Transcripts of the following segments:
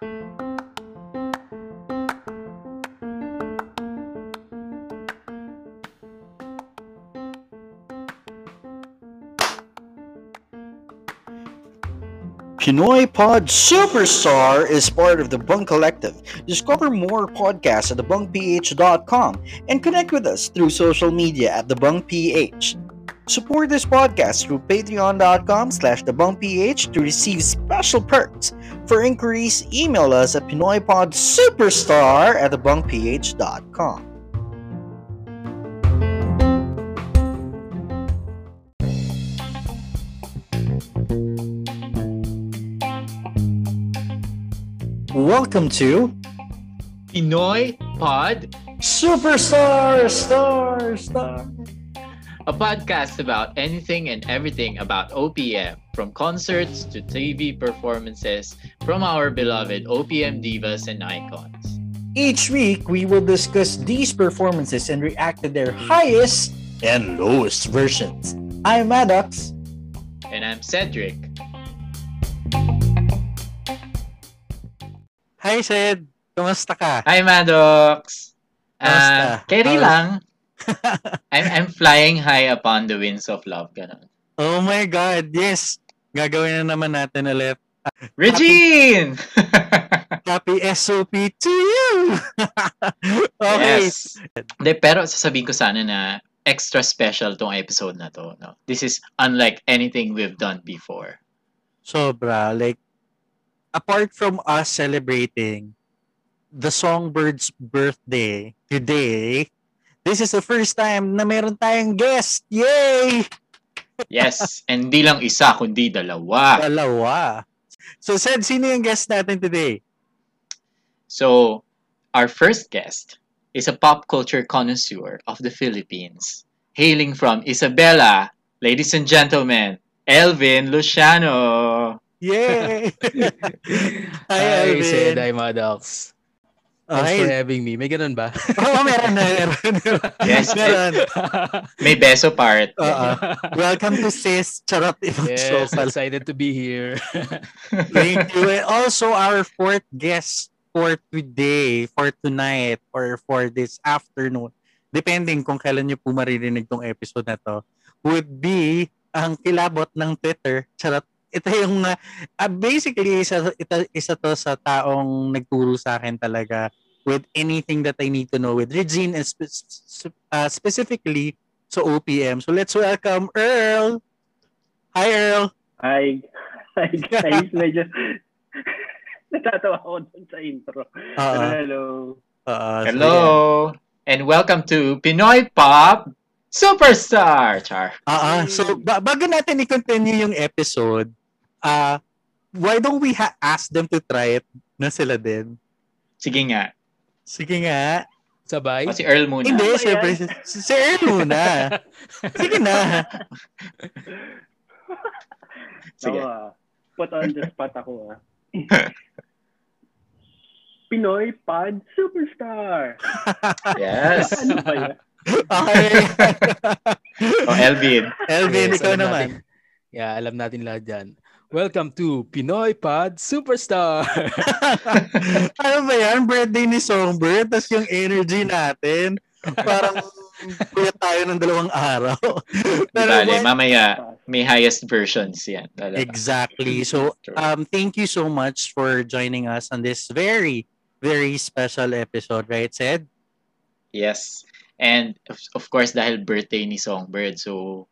Pinoy Pod Superstar is part of the Bung Collective. Discover more podcasts at thebungph.com and connect with us through social media at thebungph. Support this podcast through patreon.com slash thebungph to receive special perks. For inquiries, email us at pinoypodsuperstar at thebungph.com. Welcome to Pinoy Pod, Superstar Star Star. A podcast about anything and everything about OPM, from concerts to TV performances from our beloved OPM divas and icons. Each week, we will discuss these performances and react to their highest and lowest versions. I'm Maddox. And I'm Cedric. Hi, Sid. Kumusta ka? Hi, Maddox! Kamusta? Ah, carry lang. I'm, I'm flying high upon the winds of love. Ganun. oh my God, yes. Gagawin na naman natin ulit. Regine! Happy SOP to you! okay. Yes. De, pero sasabihin ko sana na extra special tong episode na to. No? This is unlike anything we've done before. Sobra. Like, apart from us celebrating the Songbird's birthday today, this is the first time na meron tayong guest. Yay! Yes, and di lang isa, kundi dalawa. Dalawa. So, Sed, sino yung guest natin today? So, our first guest is a pop culture connoisseur of the Philippines. Hailing from Isabela, ladies and gentlemen, Elvin Luciano. Yay! Hi, Hi, Alvin. Sid. Hi, Maddox. Thanks for having me. May ganun ba? Oo, meron na, meron. Yes, meron. May beso part. Oo. Welcome to Sis. Charot. Ibang show yes, pala. excited to be here. Thank you. And also our fourth guest for today, for tonight, or for this afternoon, depending kung kailan nyo po maririnig tong episode na to, would be ang kilabot ng Twitter. Charot. Ito yung, uh, basically, isa, ito, isa to sa taong nagturo sa akin talaga with anything that I need to know with Regine and spe- uh, specifically so OPM. So let's welcome Earl. Hi, Earl. Hi, hi guys. Medyo natatawa ako dun sa intro. Pero hello. Uh, Hello, and welcome to Pinoy Pop Superstar. Char. Ah, ah. so ba- bago natin i-continue yung episode, ah why don't we ha- ask them to try it na sila din? Sige nga. Sige nga. Sabay? O, si Earl muna. Hindi, ba syempre, yan? si, si Earl muna. Sige na. Sige. Ako, ah, put on the spot ako ah. Pinoy Pod Superstar! Yes. Ano ba yan? Okay. O, Elvin. Elvin, Yes, ikaw naman. natin. Yeah, alam natin lahat yan. Welcome to Pinoy Pod Superstar! ano ba yan? Birthday ni Songbird, tas yung energy natin. Parang kuya tayo ng dalawang araw. Pero Bale, what- mamaya, may highest versions yan. Talaga. Exactly. So, um, thank you so much for joining us on this very, very special episode, right, Sed? Yes. And of, of course, dahil birthday ni Songbird, so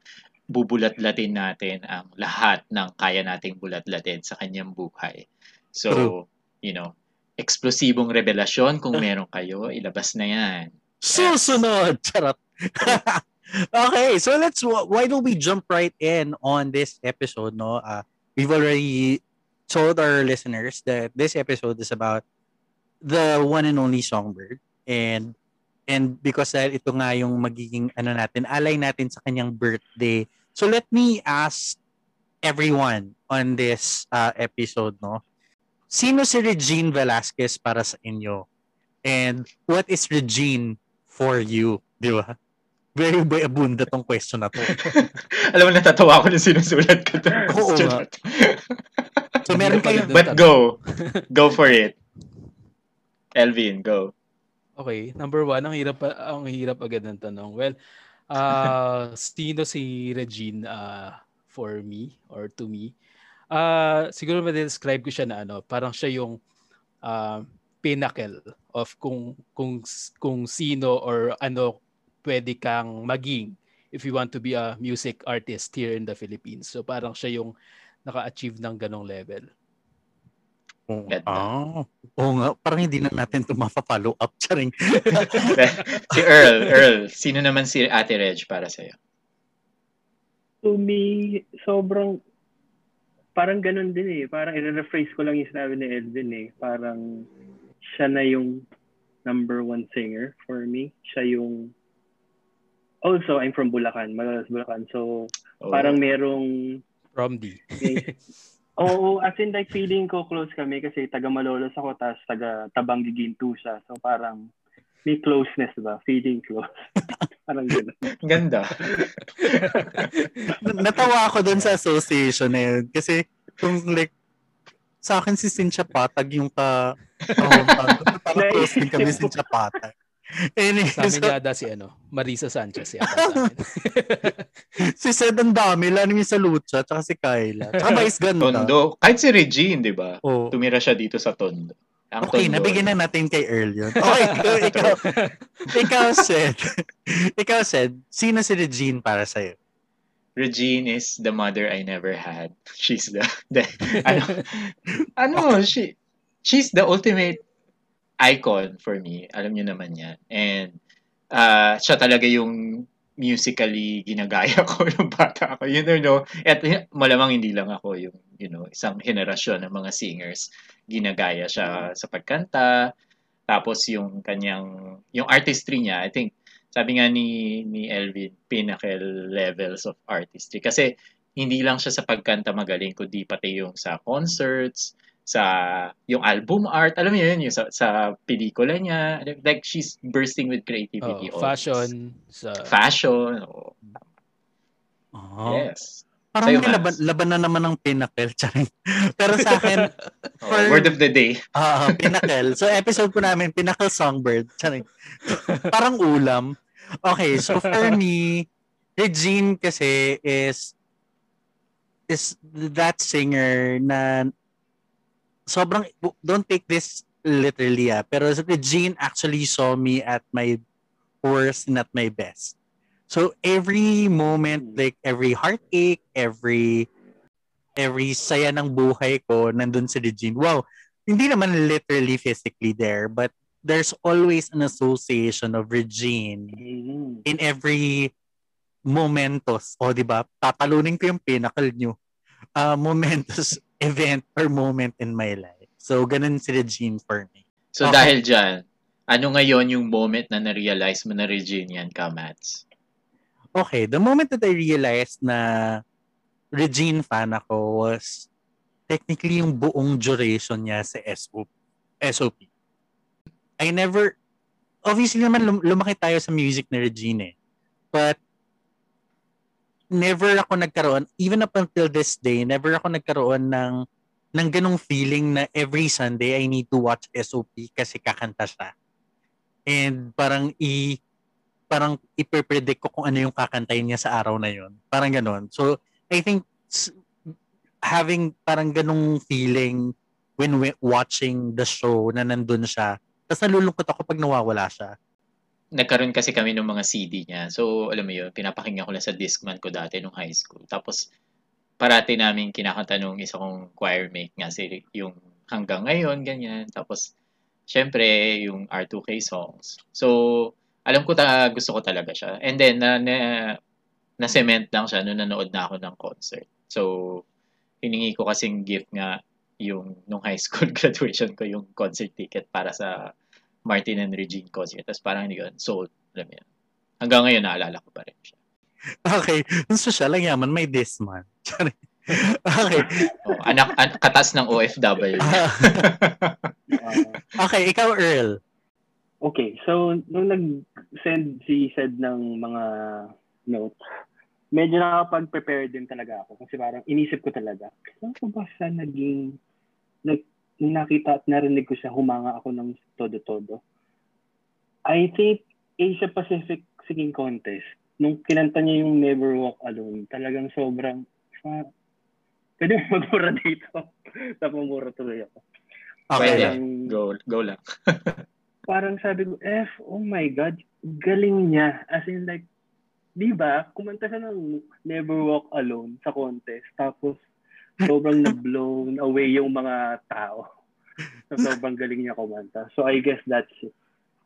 bubulat-latin natin ang lahat ng kaya nating bulat-latin sa kanyang buhay. So, True. you know, eksplosibong revelasyon kung meron kayo, ilabas na yan. Susunod! Charot! okay, so let's, why don't we jump right in on this episode, no? Uh, we've already told our listeners that this episode is about the one and only Songbird. And and because dahil ito nga yung magiging ano natin, alay natin sa kanyang birthday. So let me ask everyone on this uh, episode, no? Sino si Regine Velasquez para sa inyo? And what is Regine for you? Di ba? Very abunda tong question na to. Alam mo, natatawa ako nung sinusulat ko to. Oo nga. So meron kayo, But go. Go for it. Elvin, go. Okay, number one, ang hirap, ang hirap agad ng tanong. Well, ah sino si Regine ah, for me or to me? Ah siguro ma-describe ko siya na ano, parang siya yung ah, pinnacle of kung kung kung sino or ano pwede kang maging if you want to be a music artist here in the Philippines. So parang siya yung naka-achieve ng ganong level. Oh, Ganda. ah, oo nga, parang hindi na natin ito mapapollow up. Charing. si Earl. Earl, sino naman si Ate Reg para sa'yo? To me, sobrang, parang ganun din eh. Parang i-rephrase ko lang yung sinabi ni Edwin eh. Parang siya na yung number one singer for me. Siya yung, also, I'm from Bulacan, Malolos, Bulacan. So, Oh, parang merong, From D. Oo, as in like feeling ko close kami kasi taga Malolos ako tapos taga Tabanggi Ginto siya. So parang may closeness ba? Feeling close. parang gano'n. Ganda. Natawa ako doon sa association na yun. Kasi kung like, sa akin si Cynthia Patag yung ka ko. Parang close din kami si Cynthia Patag. Anyway, Sa amin so, yata si ano, Marisa Sanchez yata sa amin. si Sed ang dami. Lalo yung sa Lucha, tsaka si Kyla. Tsaka Vice Ganda. Tondo. Kahit si Regine, di ba? Oh. Tumira siya dito sa Tondo. Ang Okay, Tondo. nabigyan na natin kay Earl yun. Okay, ikaw, ikaw, ikaw said, ikaw said, sino si Regine para sa'yo? Regine is the mother I never had. She's the, the ano, ano, she, she's the ultimate icon for me. Alam niyo naman yan. And uh, siya talaga yung musically ginagaya ko nung bata ako. You know, at malamang hindi lang ako yung, you know, isang henerasyon ng mga singers. Ginagaya siya sa pagkanta. Tapos yung kanyang, yung artistry niya, I think, sabi nga ni, ni Elvin, pinnacle levels of artistry. Kasi hindi lang siya sa pagkanta magaling, kundi pati yung sa concerts, sa yung album art, alam mo yun, yung sa, sa pelikula niya. Like, she's bursting with creativity. Oh, fashion sa Fashion. oh, Oh. Yes. Parang Sa'yo, may laban, laban na naman ng pinnacle. Charing. Pero sa akin, Oh, For- word of the day. ah pinnacle. So episode po namin, Pinnacle Songbird. Charing. Parang ulam. Okay, so for me, Regine kasi is is that singer na sobrang don't take this literally ah, pero Regine actually saw me at my worst and at my best. So every moment, like every heartache, every every saya ng buhay ko, nandun si Regine. Wow, hindi naman literally physically there, but there's always an association of Regine Mhm. in every momentos. O, di ba? Tatalunin ko yung pinnacle nyo. Uh, momentous event or moment in my life. So, ganun si Regine for me. So Okay. dahil dyan, ano ngayon yung moment na na-realize mo na Regine yan ka, Mats? Okay, the moment that I realized na Regine fan ako was technically yung buong duration niya sa SOP. SOP. I never, obviously naman lum- lumaki tayo sa music ni Regine eh. But never ako nagkaroon, even up until this day, never ako nagkaroon ng ng ganong feeling na every Sunday I need to watch SOP kasi kakanta siya. And parang i parang ipe-predict ko kung ano yung kakantayin niya sa araw na yun. Parang ganon. So, I think having parang ganong feeling when we, watching the show na nandun siya, tapos nalulungkot ako pag nawawala siya. Nagkaroon kasi kami ng mga CD niya. So, alam mo yun, pinapakinggan ko lang sa Discman ko dati nung high school. Tapos, parati namin kinakanta nung isa kong choir mate nga si yung hanggang ngayon, ganyan. Tapos, syempre, yung R2K songs. So, alam ko ta gusto ko talaga siya. And then, na, na, na-cement lang siya nung nanood na ako ng concert. So, hiningi ko kasing gift nga yung nung high school graduation ko yung concert ticket para sa Martin and Regine concert. Tapos parang yun, sold. Alam mo yun. Hanggang ngayon, naalala ko pa rin siya. Okay. Yung social lang yaman, may this man. okay. Oh, anak, an- katas ng OFW. Ah, okay, ikaw Earl. okay, so nung nag-send si said ng mga notes, medyo nakapag-prepare din talaga ako. Kasi parang inisip ko talaga, saan ko ba siya naging, nag, nung nakita at narinig ko siya, humanga ako ng todo-todo. I think Asia Pacific Singing Contest, nung kinanta niya yung Never Walk Alone, talagang sobrang, uh, pwede mo magmura dito. Napamura tuloy ako. Pwede. Parang- Go, go lang. parang sabi ko, F, oh my God, galing niya. As in like, di ba, kumanta siya ng Never Walk Alone sa contest. Tapos, sobrang na-blown away yung mga tao. So, sobrang galing niya kumanta. So, I guess that's it.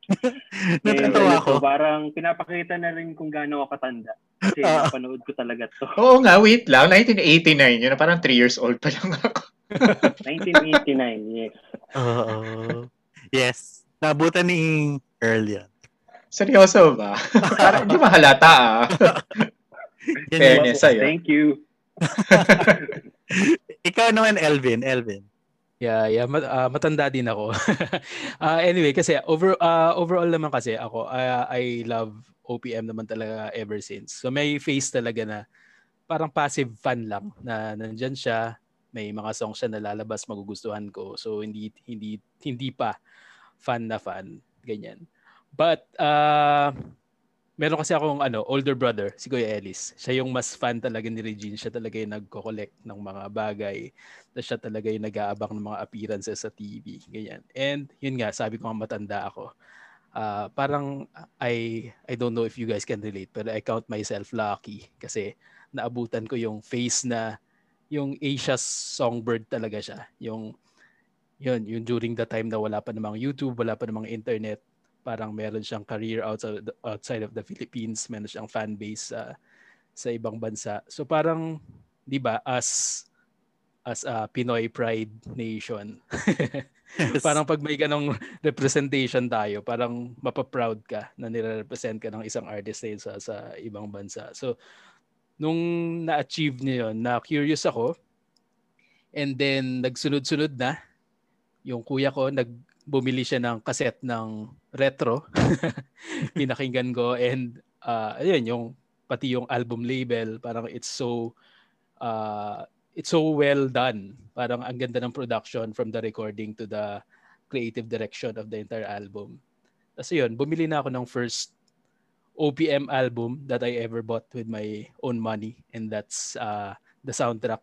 Natatawa Eh, ako. so, parang pinapakita na rin kung gaano ako katanda. Kasi Ah. napanood ko talaga to. Oo nga, wait lang. 1989 yun. Parang 3 years old pa lang ako. 1989, yes. Oo. yes. Nabutan ni Earl yan. Seryoso ba? Parang hindi mahalata ah. Yan Fairness sa'yo. Thank you. Ikaw naman, Elvin. Elvin. Yeah, yeah, mat- ah, matanda din ako. Ah, anyway, kasi over ah, overall naman kasi ako ah, I love OPM naman talaga ever since. So may face talaga na parang passive fan lang na nandyan siya, may mga songs siya na lalabas magugustuhan ko. So hindi hindi hindi pa fan na fan, ganyan. But uh, meron kasi akong ano, older brother, si Kuya Ellis. Siya yung mas fan talaga ni Regine. Siya talaga yung nagko-collect ng mga bagay na siya talaga yung nag-aabang ng mga appearances sa TV, ganyan. And yun nga, sabi ko nga matanda ako. Ah, parang I I don't know if you guys can relate, pero I count myself lucky kasi naabutan ko yung face na yung Asia's songbird talaga siya. Yung yun, yung during the time na wala pa namang YouTube, wala pa namang internet, parang meron siyang career outside of the, outside of the Philippines, meron siyang fan base sa sa ibang bansa. So parang 'di ba as as a Pinoy pride nation. parang pag may ganong representation tayo, parang mapaproud ka na nire-represent ka ng isang artist sa, sa ibang bansa. So, nung na-achieve niya yun, na-curious ako, and then nagsunod-sunod na, yung kuya ko, nag bumili siya ng cassette ng retro. Pinakinggan ko and uh, ayun, yung pati yung album label, parang it's so uh, it's so well done. Parang ang ganda ng production from the recording to the creative direction of the entire album. Tapos yun, bumili na ako ng first OPM album that I ever bought with my own money and that's uh, the soundtrack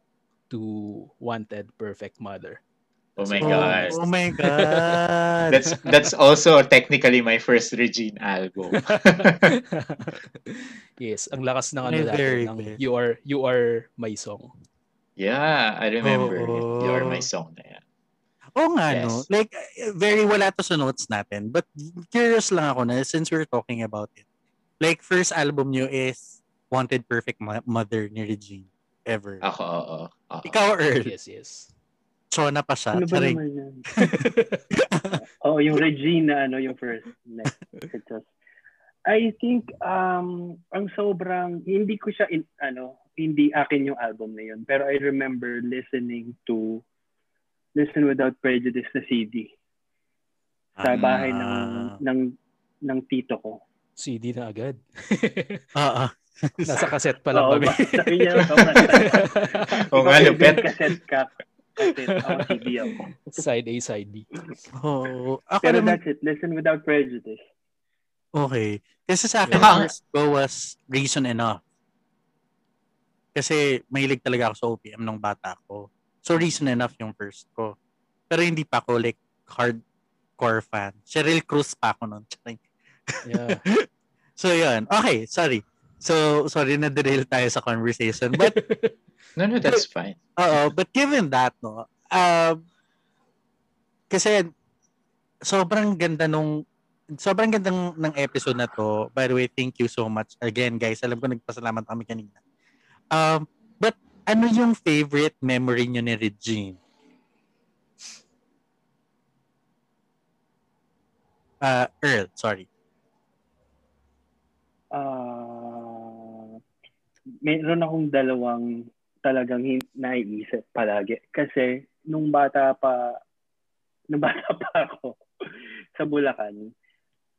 to Wanted Perfect Mother. Oh my oh, God. Oh my God. That's that's also technically my first Regine album. yes, ang lakas ng ano dati, ng. You Are You Are My Song. yeah, I remember. Oo. You're my song na yan. Oo nga, Yes. no? Like, very wala to sa notes natin. But curious lang ako na since we're talking about it. Like, first album nyo is Wanted Perfect Mo- Mother ni Regine. Ever. Ako, oo. oo. Ikaw, Earl. Yes, yes. Chona pa siya. Ano ba Charing. naman yan? oh, yung Regina, ano, yung first. Next. It was, I think, um, ang sobrang, hindi ko siya, in, ano, hindi akin yung album na yun. Pero I remember listening to Listen Without Prejudice na CD sa bahay ng, Ah. ng, ng tito ko. CD na agad. Oo. Nasa cassette pa lang Oo, kami. sabi niya, Oo nga, lupet. Cassette ka. Cassette, ako ako. side A, side B. Oo. Ako Pero naman, that's it. Listen Without Prejudice. okay. Kasi sa akin, Yeah. first go was Reason Enough. Kasi mahilig talaga ako sa OPM nung bata ko. So Reason Enough yung first ko. Pero hindi pa ako like hardcore fan. Cheryl Cruz pa ako nun. Yeah. So yun. Okay, sorry. So sorry na derail tayo sa conversation. But No, no, that's fine. Oo, but given that, no, um, kasi sobrang ganda nung sobrang ganda ng, ng episode na to. By the way, thank you so much. Again, guys, alam ko nagpasalamat kami kanina. Um, but ano yung favorite memory nyo ni Regine? Uh, Earl, sorry. Ah, meron akong dalawang talagang hin- naiisip palagi. Kasi nung bata pa, nung bata pa ako sa Bulacan,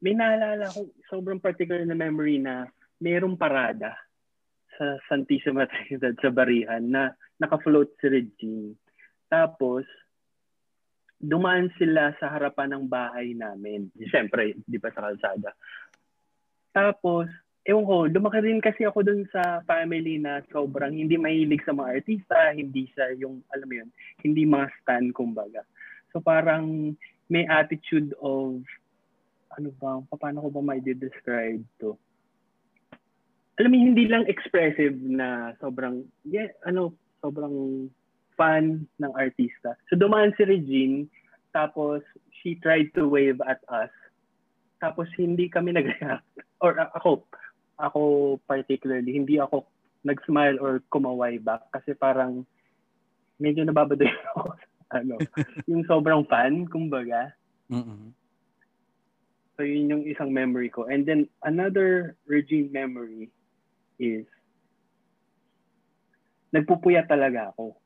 may naalala ko sobrang particular na memory na merong parada sa Santissima Trinidad sa Barihan na naka-float si Regine. Tapos, dumaan sila sa harapan ng bahay namin. Siyempre, di ba sa kalsada. Tapos, ewan ko, lumaki rin kasi ako dun sa family na sobrang hindi mahilig sa mga artista, hindi sa yung, alam mo yun, hindi mga stan, kumbaga. So parang may attitude of, ano ba, paano ko ba may describe to? Alam mo, hindi lang expressive na sobrang, yeah, ano, sobrang fan ng artista. So dumaan si Regine, tapos she tried to wave at us. Tapos hindi kami nag-react. Or uh, ako, ako particularly, hindi ako nag-smile or kumaway back kasi parang medyo nababadoy ako. ano, yung sobrang fan, kumbaga. Mm-mm. So yun yung isang memory ko. And then another Regine memory is nagpupuya talaga ako.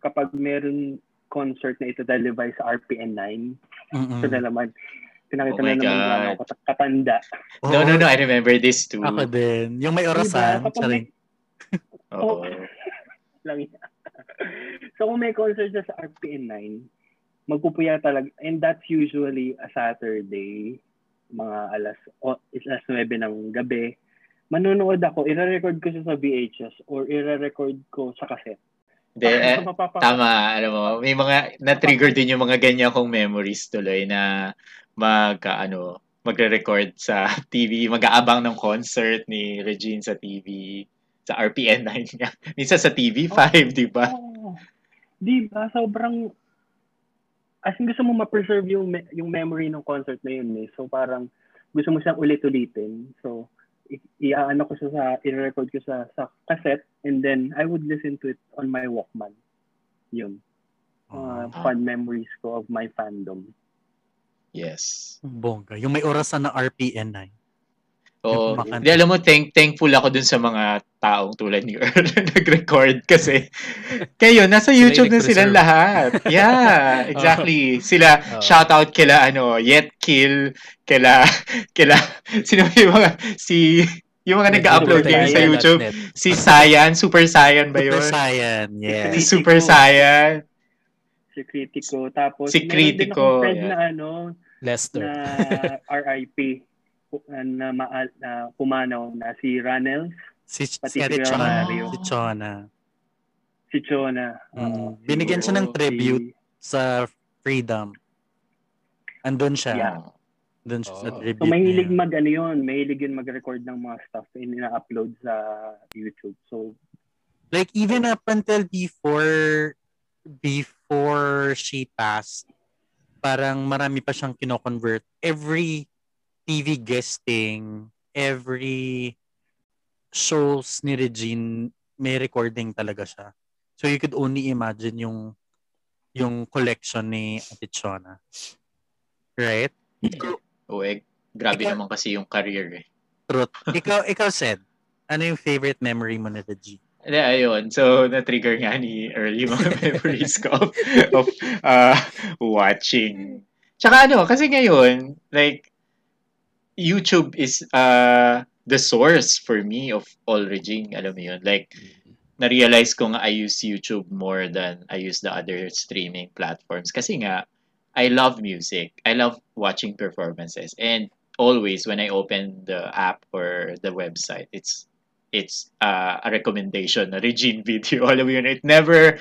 Kapag meron concert na ito televised sa RPN 9, Mm-mm. ito na naman, pinakita Oh na naman God. ako kat- katanda. No, no, no. I remember this too. Ako din. Yung may orasan. Diba? May- Oo. lang so kung may concert siya sa RPN 9, magpupuya talaga. And that's usually a Saturday, mga alas, o, alas 9 ng gabi. Manonood ako, ire-record ko siya sa VHS or ire-record ko sa cassette. Hindi, eh, tama, alam mo, may mga, na-trigger din yung mga ganyan kong memories tuloy na mag, ano, magre-record sa TV, mag-aabang ng concert ni Regine sa TV, sa RPN 9 nga. Minsan sa TV5, di ba? Oo. Di ba? Sobrang, as in gusto mo ma-preserve yung, me- yung memory ng concert na yun eh. So parang gusto mo siyang ulit-ulitin. So, i- i-ano ko siya sa, i-record ko sa, sa cassette and then I would listen to it on my Walkman. Yun. Ah, Uh, fun memories ko of my fandom. Yes. bongga. Yung may orasan ng RPN 9. Oo. Hindi, alam mo, thank, thankful ako dun sa mga taong tulad ni Earl na nag-record kasi kayo, nasa YouTube na silang lahat. Yeah, exactly. Sila, Oo. shout out kila, ano, Yet Kill, kila, kila, sino ba yung mga, si, yung mga nag-upload Super ngayon sa. YouTube, si Saiyan, Super Saiyan ba Super yun? Saiyan. Yeah. Si Super Saiyan. Si Critico. Tapos, Si meron din Critico, akong friend yeah. na ano, Lester. na RIP na, maal, na pumanaw na si Ranel, Si, si Pati si Chona. Si Chona. si Chona. Mm. Binigyan siya ng tribute si- sa Freedom. Andun siya. Yeah. Andun siya sa Oh. tribute. So mahilig mag ano yun, mahilig yun mag-record ng mga stuff and ina-upload sa YouTube. So Like even up until before before she passed, parang marami pa siyang kino-convert. Every TV guesting, every shows ni Regine, may recording talaga siya. So you could only imagine yung yung collection ni Ate Chona. Right? Oo, eh, grabe Ikaw- naman kasi yung career eh. Truth. Ikaw, ikaw said, ano yung favorite memory mo ni Regine? Hindi, ayun. So, na-trigger nga ni Earl yung mga memories ko of, of uh, watching. Tsaka ano, kasi ngayon, like, YouTube is uh, the source for me of all Regine. Alam mo yun? Like, na-realize ko nga I use YouTube more than I use the other streaming platforms. Kasi nga, I love music. I love watching performances. And always, when I open the app or the website, it's it's uh, a recommendation na Regine video. Alam mo yun, it never,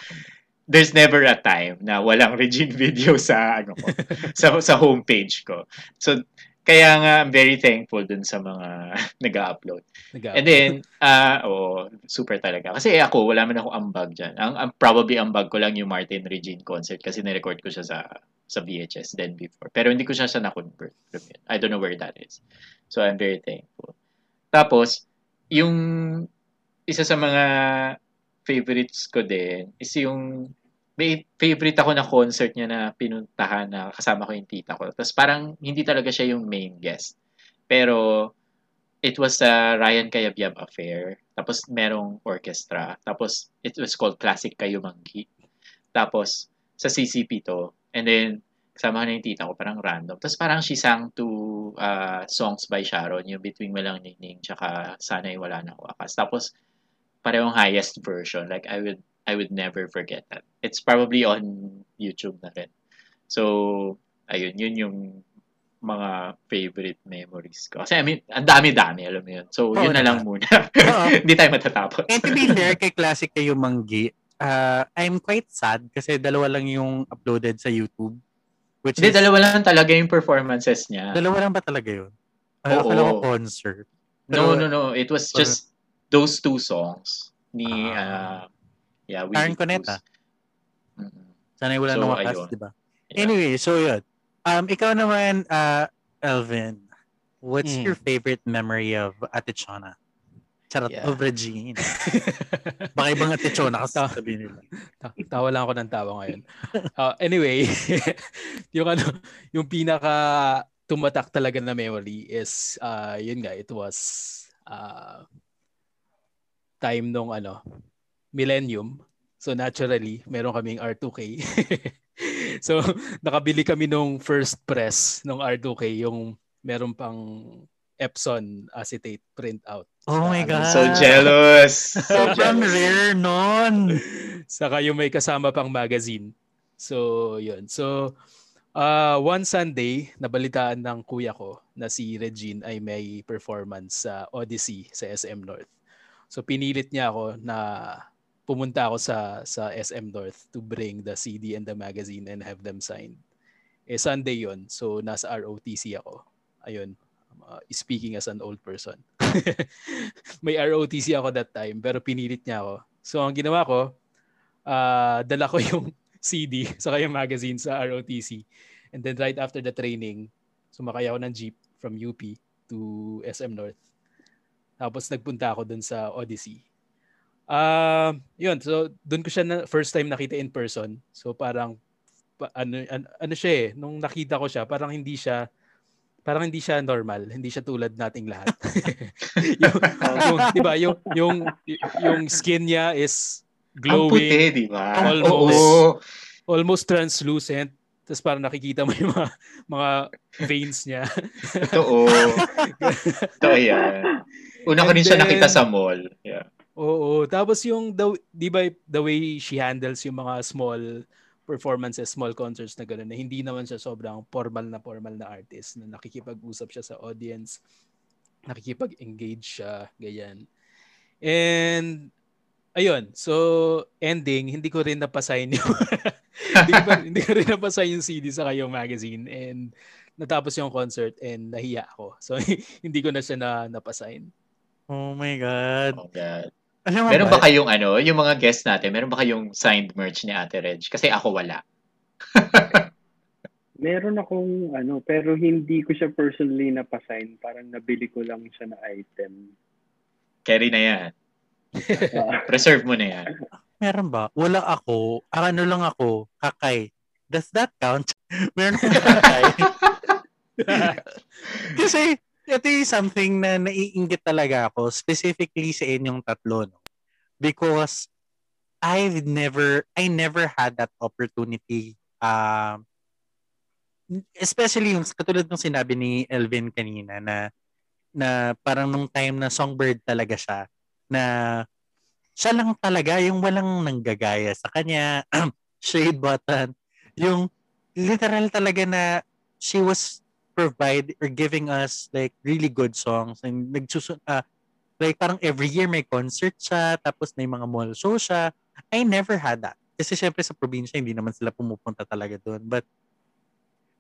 there's never a time na walang Regine video sa, ano ko, sa, sa homepage ko. So, kaya nga, I'm very thankful dun sa mga nag-upload. Nag- And then, ah, oh, super talaga. Kasi ako, wala man ako ambag dyan. Ang, ang probably ambag ko lang yung Martin Regine concert kasi na-record ko siya sa sa VHS then before. Pero hindi ko siya sa na-convert. I don't know where that is. So, I'm very thankful. Tapos, yung isa sa mga favorites ko din is yung may favorite ako na concert niya na pinuntahan na kasama ko yung tita ko. Tapos parang hindi talaga siya yung main guest. Pero it was a Ryan Kayabyab affair. Tapos merong orchestra. Tapos it was called Classic Kayo Manggi. Tapos sa CCP to. And then kasama na yung tita ko, parang random. Tapos parang she sang two uh, songs by Sharon, yung Between Malang Ningning, tsaka Sana'y Wala Na Wakas. Tapos, parehong highest version. Like, I would I would never forget that. It's probably on YouTube na rin. So, ayun, yun yung mga favorite memories ko. Kasi I mean, ang dami-dami, alam mo yun. So, Oo yun na lang muna. Hindi tayo matatapos. And to be fair, kay Classic kayo manggi, uh, I'm quite sad kasi dalawa lang yung uploaded sa YouTube. Which Hindi, is, dalawa lang talaga yung performances niya. dalawa lang ba talaga yun? Ay, Oo. akala ko concert. No, Pero- no, no. It was just those two songs ni, Ah. uh, yeah, Karen Willie Cuneta. Cruz. Mm-mm. Sana'y wala So, ayun. di ba? Yeah. Anyway, so yun. Um, ikaw naman, uh, Elvin, what's Mm. your favorite memory of Ate Chona? Charot, Yeah. of Regine. Baka ibang Ate Chona kasi sabihin nila. Ta- tawa lang ako ng tawa ngayon. Uh, anyway, yung ano, yung pinaka tumatak talaga na memory is uh, yun nga, it was uh, time nung ano, millennium. So naturally, meron kaming R2K. so nakabili kami nung first press nung R2K, yung meron pang Epson acetate printout. Oh my God. So jealous. So Sobrang rare nun. Saka yung may kasama pang magazine. So, yun. So, uh, one Sunday, nabalitaan ng kuya ko na si Regine ay may performance sa Odyssey sa SM North. So, pinilit niya ako na pumunta ako sa sa SM North to bring the CD and the magazine and have them signed. Eh, Sunday yon So, nasa ROTC ako. Ayun. uh, speaking as an old person. may ROTC ako that time, pero pinilit niya ako. So, ang ginawa ko, ah, dala ko yung CD saka yung magazine sa ROTC. And then right after the training, sumakay ako ng jeep from UP to SM North. Tapos nagpunta ako dun sa Odyssey. Um, yun, so dun ko siya na, first time nakita in person. So parang pa- ano, ano ano siya eh, nung nakita ko siya, parang hindi siya parang hindi siya normal, hindi siya tulad nating lahat. yung, yung 'di ba, yung yung yung skin niya is Ang glowing puti, di ba? Almost. Oo. almost translucent. Tapos parang nakikita mo yung mga, mga veins niya. Totoo. Totoo yan. Una ko And rin siya then- nakita sa mall. Yeah. Oo. Tapos yung, the, di ba, the way she handles yung mga small performances, small concerts na gano'n, na hindi naman siya sobrang formal na formal na artist, na nakikipag-usap siya sa audience, nakikipag-engage siya, ganyan. And, ayun, so, ending, hindi ko rin napasign yung, hindi, ko, pa- hindi ko rin napasign yung CD sa kayong magazine, and natapos yung concert, and nahiya ako. So, hindi ko na siya na napasign. Oh my God. Oh, God. Alam mo Meron ba kayong ano, yung mga guests natin, meron ba kayong signed merch ni Ate Reg? Kasi ako wala. Meron akong ano, pero hindi ko siya personally napasign. Parang nabili ko lang siya na item. Carry na yan. Preserve mo na yan. Meron ba? Wala ako. Ah, Ano lang ako? Kakay. Does that count? Meron akong kakay. Kasi ito yung something na naiinggit talaga ako, specifically sa inyong tatlo. No? Because I've never, I never had that opportunity. Um, especially yung katulad ng sinabi ni Elvin kanina na na parang nung time na songbird talaga siya na siya lang talaga yung walang nanggagaya sa kanya shade button yung literal talaga na she was provide or giving us like really good songs. And nagsusun ah, like parang every year may concert siya tapos may mga mall show siya. I never had that. Kasi syempre sa probinsya hindi naman sila pumupunta talaga doon. But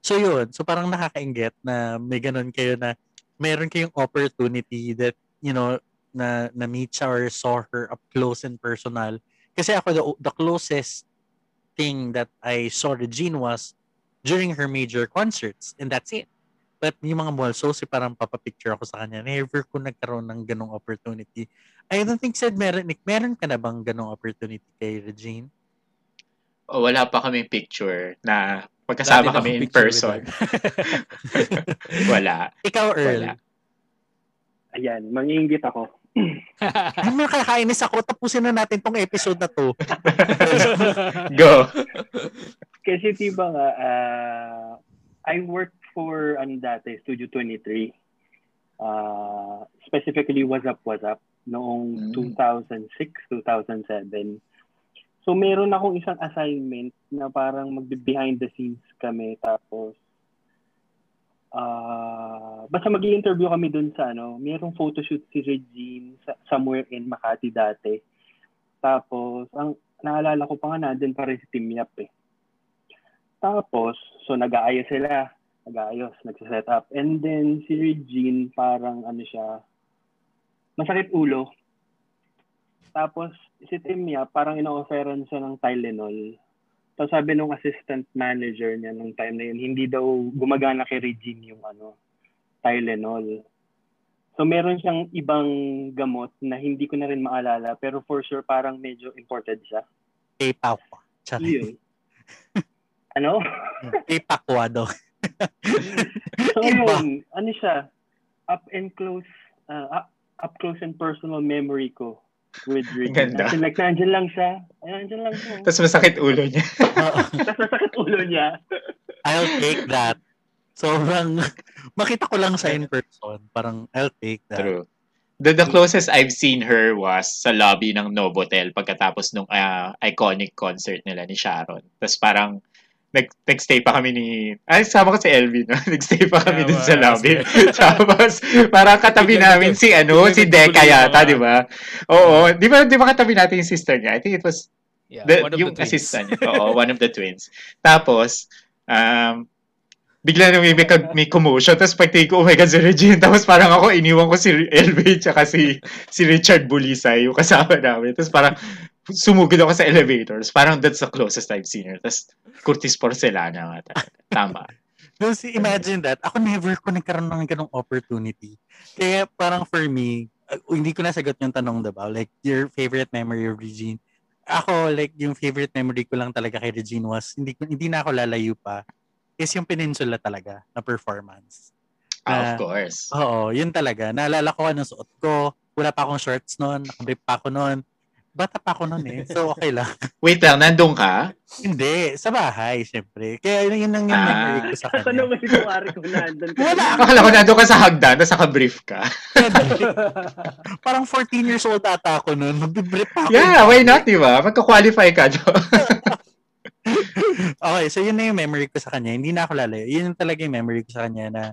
so yun. So parang nakakainggit na may ganun kayo na meron kayong opportunity that you know na na meet siya or saw her up close and personal. Kasi ako the, the closest thing that I saw Regine was during her major concerts. And that's it but yung mga mall eh, parang papapicture ako sa kanya never ko nagkaroon ng ganong opportunity I don't think said meron Nick, meron ka na bang ganong opportunity kay Regine O, wala pa kaming picture na magkasama din kami in person. wala. ikaw Earl Wala. ayan, manginggit ako. ay makakainis ako tapusin na natin tong episode na to Go. Kasi diba nga, uh, I worked for, ano dati, Studio 23. Uh, specifically, What's Up, What's Up, noong Mm. 2006, 2007. So, meron akong isang assignment na parang mag-behind the scenes kami. Tapos, ah basta mag interview kami dun sa ano, merong photoshoot si Regine sa, somewhere in Makati dati. Tapos, ang naalala ko pa nga nandun pa rin si Tim Yap eh. Tapos, so nag-aayos sila. Nag-aayos, nagsiset up. And then, si Regine, parang ano siya, masakit ulo. Tapos, si Tim Yap, parang ina-offeran siya ng Tylenol. Tapos sabi nung assistant manager niya nung time na yun, hindi daw gumagana kay Regine yung ano, Tylenol. So meron siyang ibang gamot na hindi ko na rin maalala, pero for sure parang medyo imported siya. K-Pakwa. Tsaka, Yun. ano? K-Pakwa daw. So Iba. yun, ano siya, up and close, uh, up, up close and personal memory ko with Regine. Ganda. As in, like, nandyan lang siya. Ay, nandyan lang siya. Tapos masakit ulo niya. Oo. Tapos nasakit ulo niya. I'll take that. Sobrang, makita ko lang sa in person. Parang, I'll take that. True. The, the closest I've seen her was sa lobby ng Novotel pagkatapos nung ah, iconic concert nila ni Sharon. Tapos parang nag, nag-stay pa kami ni... Ay, sama ko si Elvin. No? Nag-stay pa kami Yeah, dun sa lobby. Tapos, parang katabi namin si ano, si Deka yata, di ba? Oo. Di ba, di ba katabi natin yung sister niya? I think it was Yeah, the, one of yung the twins. assistant niya. Oo, one of the twins. Tapos, um, bigla na may, may, commotion. Tapos pagtingin ko, oh my God, si Regine. Tapos parang ako, iniwan ko si LV tsaka si, si Richard Bulisay, yung kasama namin. Tapos parang sumugod ako sa elevators. Parang that's the closest I've seen her. Tapos Curtis Porcelana nga. Tama. No, see, imagine that. Ako never ko nagkaroon ng ganong opportunity. Kaya parang for me, uh, hindi ko nasagot yung tanong, diba? Like, your favorite memory of Regine. Ako, like, yung favorite memory ko lang talaga kay Regine was, hindi, ko- hindi na ako lalayo pa, is yung Peninsula talaga na performance. Ah, of Ah. course. Oo, yun talaga. Naalala ko anong suot ko. Wala pa akong shorts noon. Nakabrip pa ako noon. Bata pa ako noon eh. So, okay lang. Wait lang, nandun ka? hindi. Sa bahay, syempre. Kaya yun, yun lang yung Ah. memory ko sa Ano kanya. naman si Kumari kung nandun ka? Wala. Akala ko nandun ka sa hagdan, tapos naka-brief ka. Parang 14 years old ata ako noon. Magbibrip pa ako. Yeah, why not, di ba? Magka-qualify ka. Okay, so yun na yung memory ko sa kanya. Hindi na ako lalayo. Yun yung talaga yung memory ko sa kanya na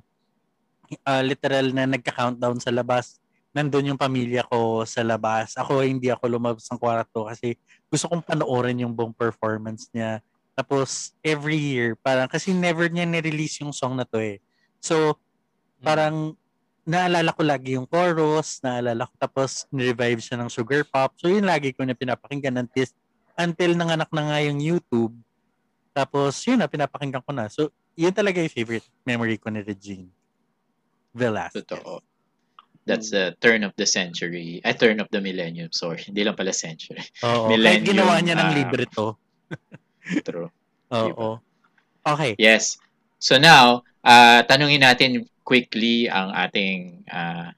uh, literal na nagka-countdown sa labas. Nandun yung pamilya ko sa labas. Ako hindi ako lumabas ng kwarto kasi gusto kong panoorin yung buong performance niya. Tapos every year, parang kasi never niya nirelease yung song na to eh. So, parang naalala ko lagi yung chorus, naalala ko tapos nirevive siya ng Sugar Pop. So yun lagi ko na pinapakinggan until, until nanganak na nga yung YouTube. Tapos yun na, pinapakinggan ko na. So yun talaga yung favorite memory ko ni Regine. Velasquez. Totoo. That's the turn of the century. Ay, turn of the millennium. Sorry. Hindi lang pala century. Oo, kahit Millennium, ginawa niya ng ah, libreto. True. Oo. Okay. Yes. So now, uh, tanungin natin quickly ang ating uh,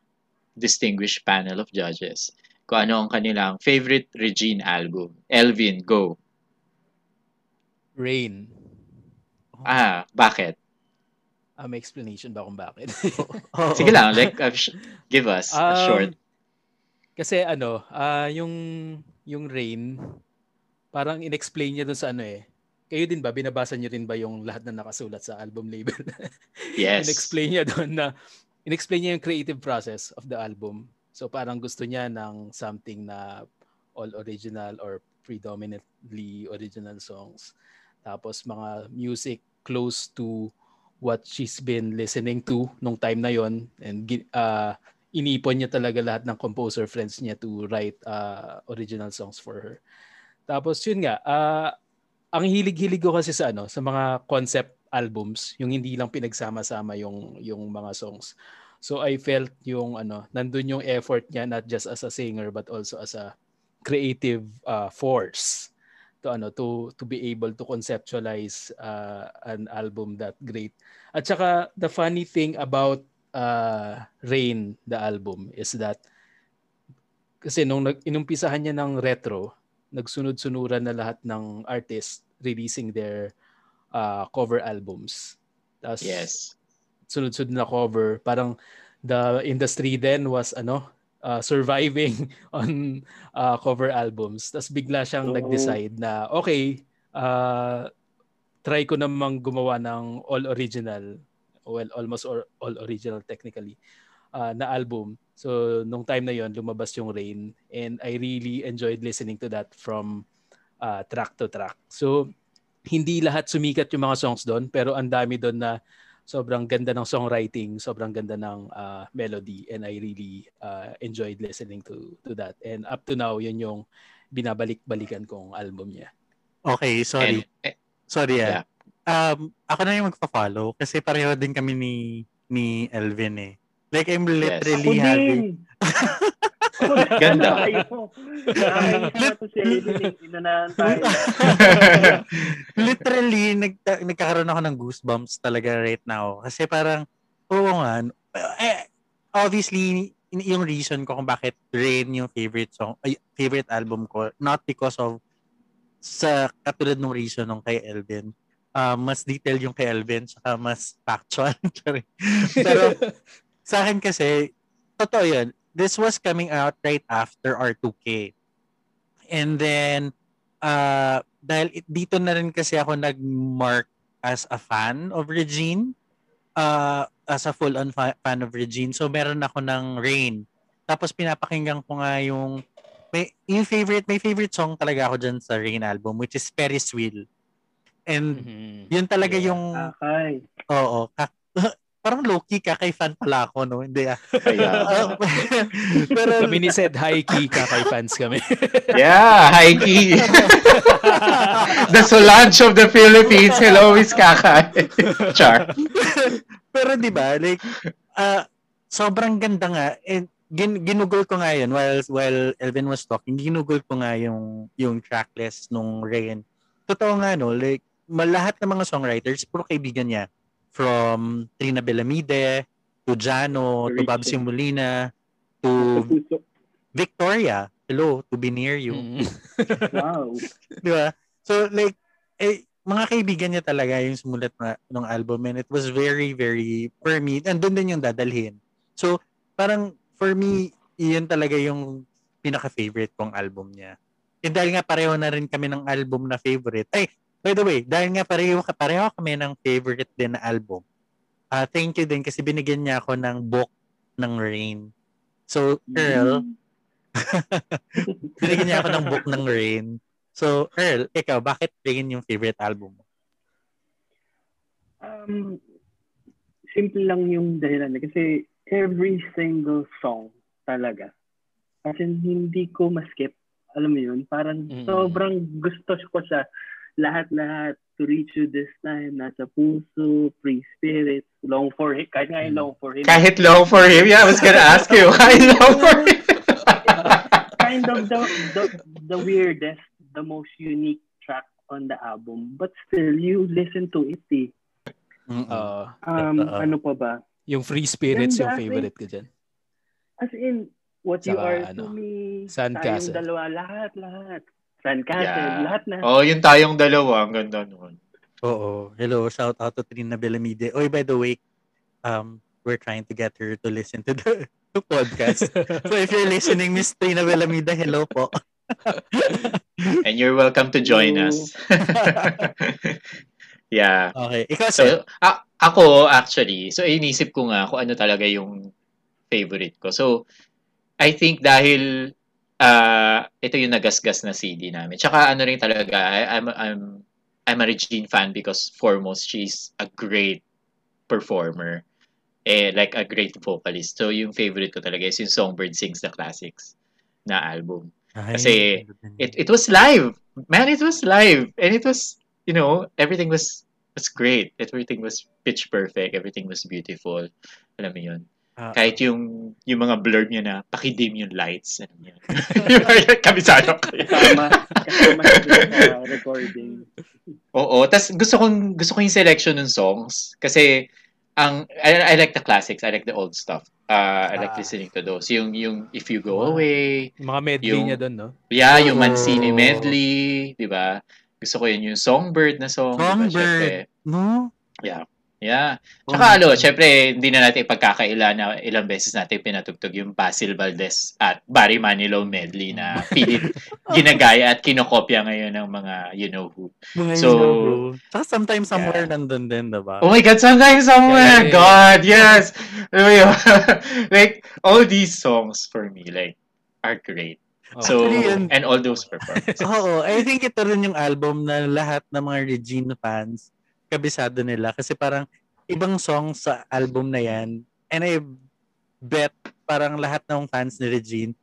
distinguished panel of judges kung ano ang kanilang favorite Regine album. Elvin, go. Rain. Ah, bakit? Ah, may explanation ba kung bakit? Sige lang, like, uh, sh- give us a Um, short. Kasi ano, ah yung yung Rain, parang inexplain niya dun sa ano eh. Kayo din ba, binabasa niyo rin ba yung lahat na nakasulat sa album label? Yes. inexplain niya doon na inexplain niya yung creative process of the album. So parang gusto niya ng something na all original or predominantly original songs. Tapos mga music close to what she's been listening to nung time na yon and ah, inipon niya talaga lahat ng composer friends niya to write ah, original songs for her. Tapos yun nga, ah, ang hilig-hilig ko kasi sa ano, sa mga concept albums, yung hindi lang pinagsama-sama yung yung mga songs. So I felt yung ano, nandun yung effort niya not just as a singer but also as a creative uh, force to ano to to be able to conceptualize uh, an album that great. At saka the funny thing about uh, Rain the album is that kasi nung inumpisahan niya ng retro, nagsunod-sunuran na lahat ng artists releasing their uh, cover albums. Tapos Yes. sunod-sunod na cover. Parang the industry then was ano, uh, surviving on uh, cover albums. Tapos bigla siyang Oo. nag-decide na okay, uh, try ko namang gumawa ng all original, well almost or, all original technically uh, na album. So nung time na yon lumabas yung Rain and I really enjoyed listening to that from uh, track to track. So hindi lahat sumikat yung mga songs doon pero ang dami doon na sobrang ganda ng songwriting, sobrang ganda ng uh, melody and I really uh, enjoyed listening to to that. And up to now, yun yung binabalik-balikan kong album niya. Okay, sorry. And, eh, Sorry ah. Um, ako na yung magpa-follow kasi pareho din kami ni ni Elvin eh. Like I'm literally having din. Ako Ganda. Literally nag nagkakaroon ako ng goosebumps talaga right now. Kasi parang oo nga eh, obviously yung reason ko kung bakit Rain yung favorite song favorite album ko not because of sa katulad ng reason nung kay Elvin. Uh, mas detailed yung kay Elvin saka mas factual. Pero sa akin kasi totoo yun this was coming out right after R2K and then uh, dahil it- dito na rin kasi ako nag-mark as a fan of Regine, uh, as a full-on fa- fan of Regine. So, meron ako ng Rain. Tapos, pinapakinggan ko nga yung, may, yung favorite, may favorite song talaga ako dyan sa Rain album, which is Ferris Wheel. And, Mhm. yun talaga Yeah. yung, Okay. oo, ka, parang low-key kakay fan pala ako, no? Hindi ah. Ah, pero, Kami ni Sed high key kakay fans kami. yeah, Heike. the Solange of the Philippines. Hello, Miss Kakay. Char. pero di ba like ah sobrang ganda nga and gin, ginugol ko nga yun while while Elvin was talking ginugol ko nga yung yung tracklist nung Rain totoo nga no like lahat ng mga songwriters puro kaibigan niya from Trina Belamide to Jano to Molina Sa to. Victoria hello to be near you Mhm. Wow. Di ba? So, like, eh, mga kaibigan niya talaga yung sumulat na, ng album and it was very, very, for me, andun din yung dadalhin. So, parang, for me, iyon talaga yung pinaka-favorite kong album niya. And dahil nga pareho na rin kami ng album na favorite. Ay, by the way, dahil nga pareho, pareho kami ng favorite din na album. Ah, thank you din kasi binigyan niya ako ng book ng Rain. So, Earl, binigyan niya ako ng book ng Rain. So, Earl, ikaw, bakit Rain yung favorite album mo? Um, simple lang yung dahilan. Kasi every single song talaga. As in, hindi ko maskip. Alam mo yun? Parang Mm. sobrang gusto ko siya. Lahat-lahat. To reach you this time. Nasa puso. Free spirit. Long for him. Kahit nga yung long for him. Kahit long for him. Yeah, I was gonna ask you. Kahit long for him. kind of the, the the weirdest, the most unique track on the album. But still, you listen to it eh. Uh, Um, Oo. ano pa ba? yung Free Spirits yung favorite ko dyan. As in, what you Saka are ano, to me, Sandcastle. tayong dalawa, lahat, lahat. Sandcastle, Yeah. lahat na. Oh, yung tayong dalawa. Ang ganda nun. Oo. Hello, shout out to Trina Belamide. Oy, by the way, um, we're trying to get her to listen to the to podcast. so if you're listening, Miss Trina Belamide, hello po. And you're welcome to join Ooh. us. yeah. Okay. Ikaw, So, a- ako actually, so inisip ko nga kung ano talaga yung favorite ko. So, I think dahil uh, ito yung nagasgas na CD namin. Tsaka ano rin talaga, I, I'm, I'm, I'm a Regine fan because foremost, she's a great performer. Eh, like a great vocalist. So, yung favorite ko talaga is yung Songbird Sings the Classics na album. Ay, kasi it it was live man it was live and it was you know everything was was great everything was pitch perfect everything was beautiful alam mo yun Ah, kahit yung yung mga blurb niya na pakidim yung lights mo yun kabisado ko yun. Kasama sa recording. oo tas gusto kong gusto ko yung selection ng songs kasi ang I, I like the classics I like the old stuff uh, I like Ah. listening to those yung yung if you go Wow. away Yung mga medley Yung- niya doon, no? Yeah, yung. Mancini medley, 'di ba? Gusto ko yun yung Songbird na song. diba? Songbird. Syempre, No? Yeah. Yeah. Oh Tsaka my ano, syempre, hindi na natin ipagkakaila na ilang beses natin pinatugtog yung Basil Valdez at Barry Manilow medley na pilit ginagaya at kinokopya ngayon ng mga you know who. Mga So- bro. Tsaka sometimes somewhere nandun din, diba? Oh my God, sometimes somewhere, Yeah, yeah, yeah. God, yes! Yun? like, all these songs for me, like, are great. So, Actually, yun- and all those performances. Oo, I think ito rin yung album na lahat ng mga Regine fans kabisado nila kasi parang ibang song sa album na yan and I bet parang lahat ng fans ni Regine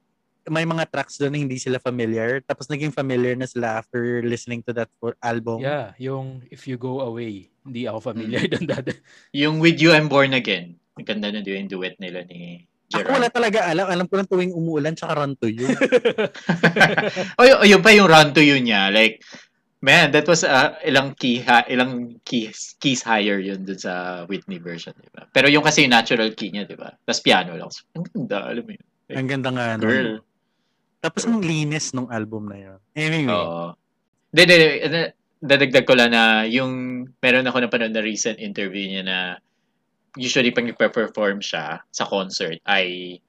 may mga tracks doon na hindi sila familiar tapos naging familiar na sila after listening to that album. Yeah, yung If You Go Away. Hindi ako familiar doon dati. Yung With You I'm Born Again, ang ganda na yung duet nila ni Ako Gerard. wala talaga alam. Alam ko lang tuwing umuulan tsaka run to you. oh, y- yun pa yung run to you niya. Like, man, that was uh, ilang key ha- ilang keys, keys higher yun dun sa Whitney version, di ba? Pero yung kasi yung natural key niya, di ba? Tapos piano lang. So, ang ganda, alam mo yun. Ang ganda nga. Girl. Tapos ang linis nung album na yun. Anyway. Oo. Hindi, hindi, hindi. Dadagdag ko lang na yung meron ako napanood na recent interview niya na usually pag nagpe-perform siya sa concert ay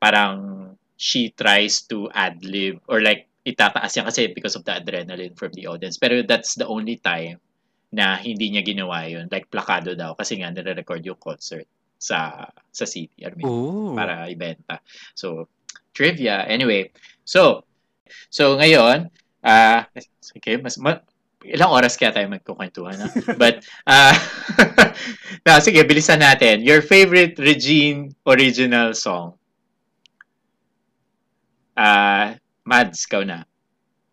parang she tries to ad-lib or like itataas yan kasi because of the adrenaline from the audience. Pero that's the only time na hindi niya ginawa yun. Like plakado daw kasi nga nire-record yung concert sa sa city. I mean, Oh. para ibenta. So, trivia. Anyway, so, so ngayon, ah, sige, mas, ma, ilang oras kaya tayo magkukwentuhan, ha? But, ah, na, sige, bilisan natin. Your favorite Regine original song? Ah, Mads, ikaw na.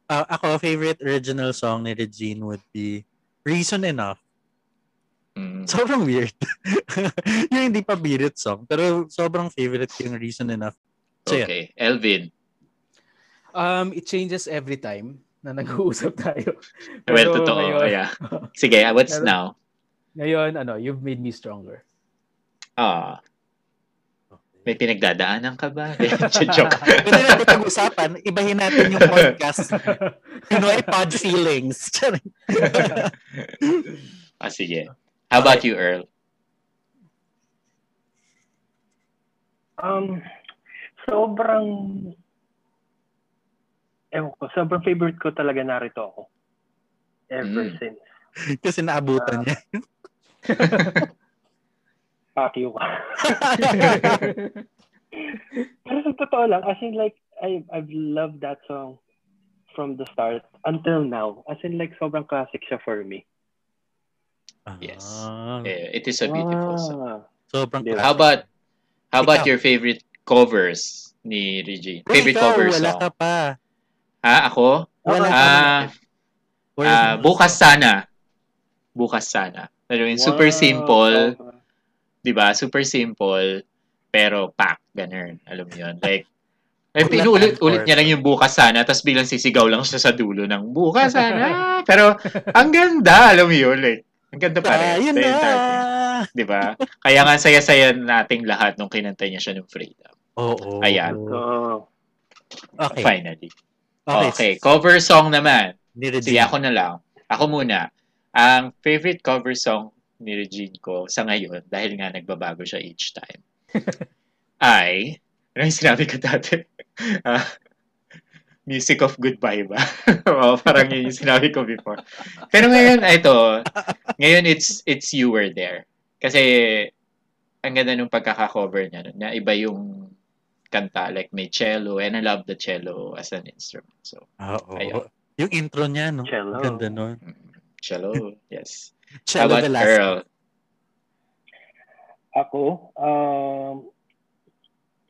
Uh, ako, favorite original song ni Regine would be Reason Enough. Mm. Sobrang weird. yung hindi pa birit song. Pero sobrang favorite ko yung Reason Enough. So, yeah. Okay. Elvin. Um, it changes every time na nag-uusap tayo. Well, Pero totoo. ngayon- Yeah. Sige, what's Pero- now? Ngayon, ano, you've made me stronger. Ah, may pinagdadaanan ka ba? Joke. Pwede natin pag-usapan. Ibahin natin yung podcast. Pinoy pod feelings. Ah, sige. How about you, Earl? Um, sobrang, ewan ko, sobrang favorite ko talaga narito ako. Ever Mm. since. Kasi naabutan niya. Fuck you ka. Pero sa totoo lang, as in like, I, I've loved that song from the start until now. As in like, sobrang classic siya for me. Yes. Ah, Eh, it is a beautiful song. Ah. sobrang Yeah. How about how about Ikaw. your favorite covers ni Regine? Uy, Favorite ikaw, cover wala song? ka pa. Ha, ako? Wala ka Ah, Where's ah, bukas sana. Bukas sana. Alam mo yun, super Wow. simple, Sobra. 'Di ba? Super simple pero pack ganun. Alam mo 'yun. Like eh, pinuulit-ulit hardcore. niya lang yung bukas sana tapos biglang sisigaw lang siya sa dulo ng bukas sana. pero ang ganda, alam mo 'yun, like ang ganda pa rin. Tayo The na. 'di ba? Kaya nga saya-saya nating lahat nung kinanta niya siya ng Freedom. Oo. Ayan. Oo. Okay. Finally. Okay. Okay, cover song naman. Sige, ako na lang. Ako muna. Ang favorite cover song ni Regine ko sa ngayon, dahil nga nagbabago siya each time, ay, ano yung sinabi ko dati? Ah, music of goodbye ba? Oo, parang yun yung sinabi ko before. Pero ngayon, ito, ngayon it's it's you were there. Kasi, ang ganda nung pagkaka-cover niya, nun, na iba yung kanta, like may cello, and I love the cello as an instrument. So, Oo. Ayun. Yung intro niya, no? Cello. Ganda nun. mm, cello, yes. Cello How about. Earl? Ako, um,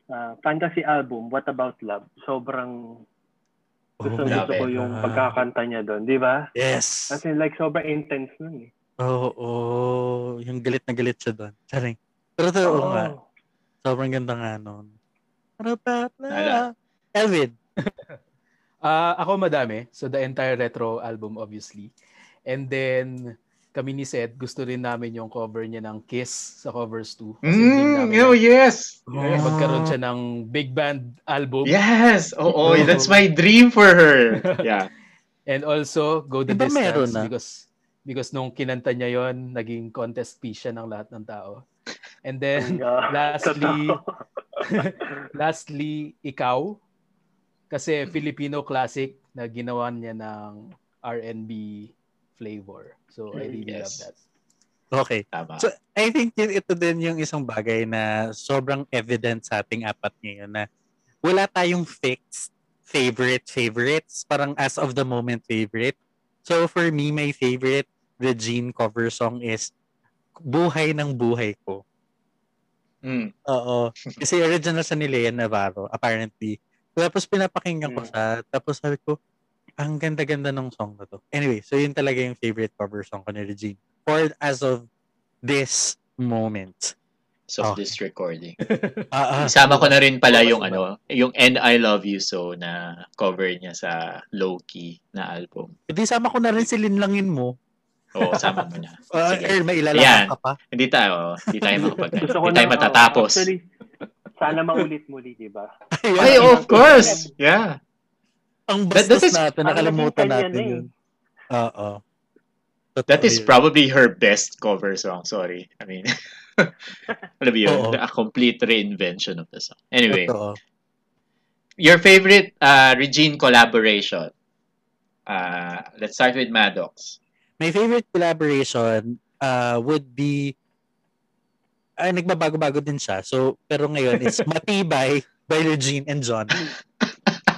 ah, fantasy album, What About Love? Sobrang gusto, Oh, gusto ko yung Ah. pagkakanta niya doon, di ba? Yes. As in like, sobrang intense nun eh. Oo. Oh, Yung galit na galit siya doon. Charing. Pero to, oo nga. Sobrang ganda nga nun. Ano ba? Ala. Elvin. Ah, ako madami. So the entire retro album obviously. And then kami ni Seth, gusto rin namin yung cover niya ng Kiss sa covers 2. Kasi dream Mm, namin oh, yes. Yes. magkaroon siya ng big band album. Yes. Oo, Oo. that's my dream for her. Yeah. And also, Go the Di ba meron Distance na? because because nung kinanta niya yon naging contest piece siya ng lahat ng tao. And then, Yeah. lastly, lastly, ikaw. Kasi Filipino classic na ginawa niya ng R&B flavor. So, I really love Yes. that. Okay. Tama. So, I think ito din yung isang bagay na sobrang evident sa ating apat ngayon na wala tayong fixed favorite favorites. Parang as of the moment favorite. So, for me, my favorite Regine cover song is Buhay ng Buhay Ko. Mm. Oo. Kasi original sa ni Lea Navarro, apparently. Tapos pinapakinggan ko Mm. siya. Tapos sabi ko, ang ganda-ganda ng song na to. Anyway, so yun talaga yung favorite cover song ko ni Regine. For as of this moment. So, Okay. this recording. Ah, ah. Isama ko na rin pala yung ano, yung And I Love You So na cover niya sa Low Key na album. Hindi sama ko na rin si Linlangin mo. Oo, sama mo na. Uh, Sige. Earl, may ilalakad ka pa. Hindi tayo, hindi tayo makapag Hindi tayo matatapos. oh, actually, sana maulit muli, di ba? Ay, of course! Yeah. Ang That- bastos that is- natin, nakalimutan natin na eh. yun. Oo. Totoo That is yun. probably her best cover song. Sorry. I mean, alam mo yun, a complete reinvention of the song. Anyway, Totoo. your favorite uh, Regine collaboration? Uh, let's start with Maddox. My favorite collaboration uh, would be ay nagbabago-bago din siya. So, pero ngayon it's Matibay by Regine and John.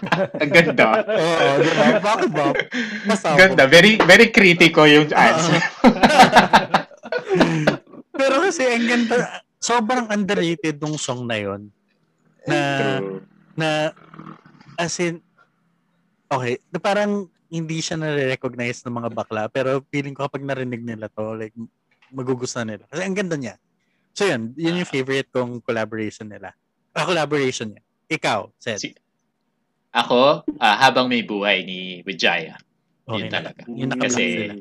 Ang ganda. Oo, di ba? Bakit ba? Masama. Ganda. Very, very critical yung answer. pero kasi ang ganda, sobrang underrated nung song na yon na True. na as in okay, na parang hindi siya na-recognize ng mga bakla pero feeling ko kapag narinig nila to like magugustuhan nila. Kasi ang ganda niya. So yun, yun yung favorite kong collaboration nila. Ah, collaboration niya. Ikaw, Seth. Si- Ako, ah, habang may buhay ni Wijaya. Okay Yun na. talaga. Yun naka Kasi- sila.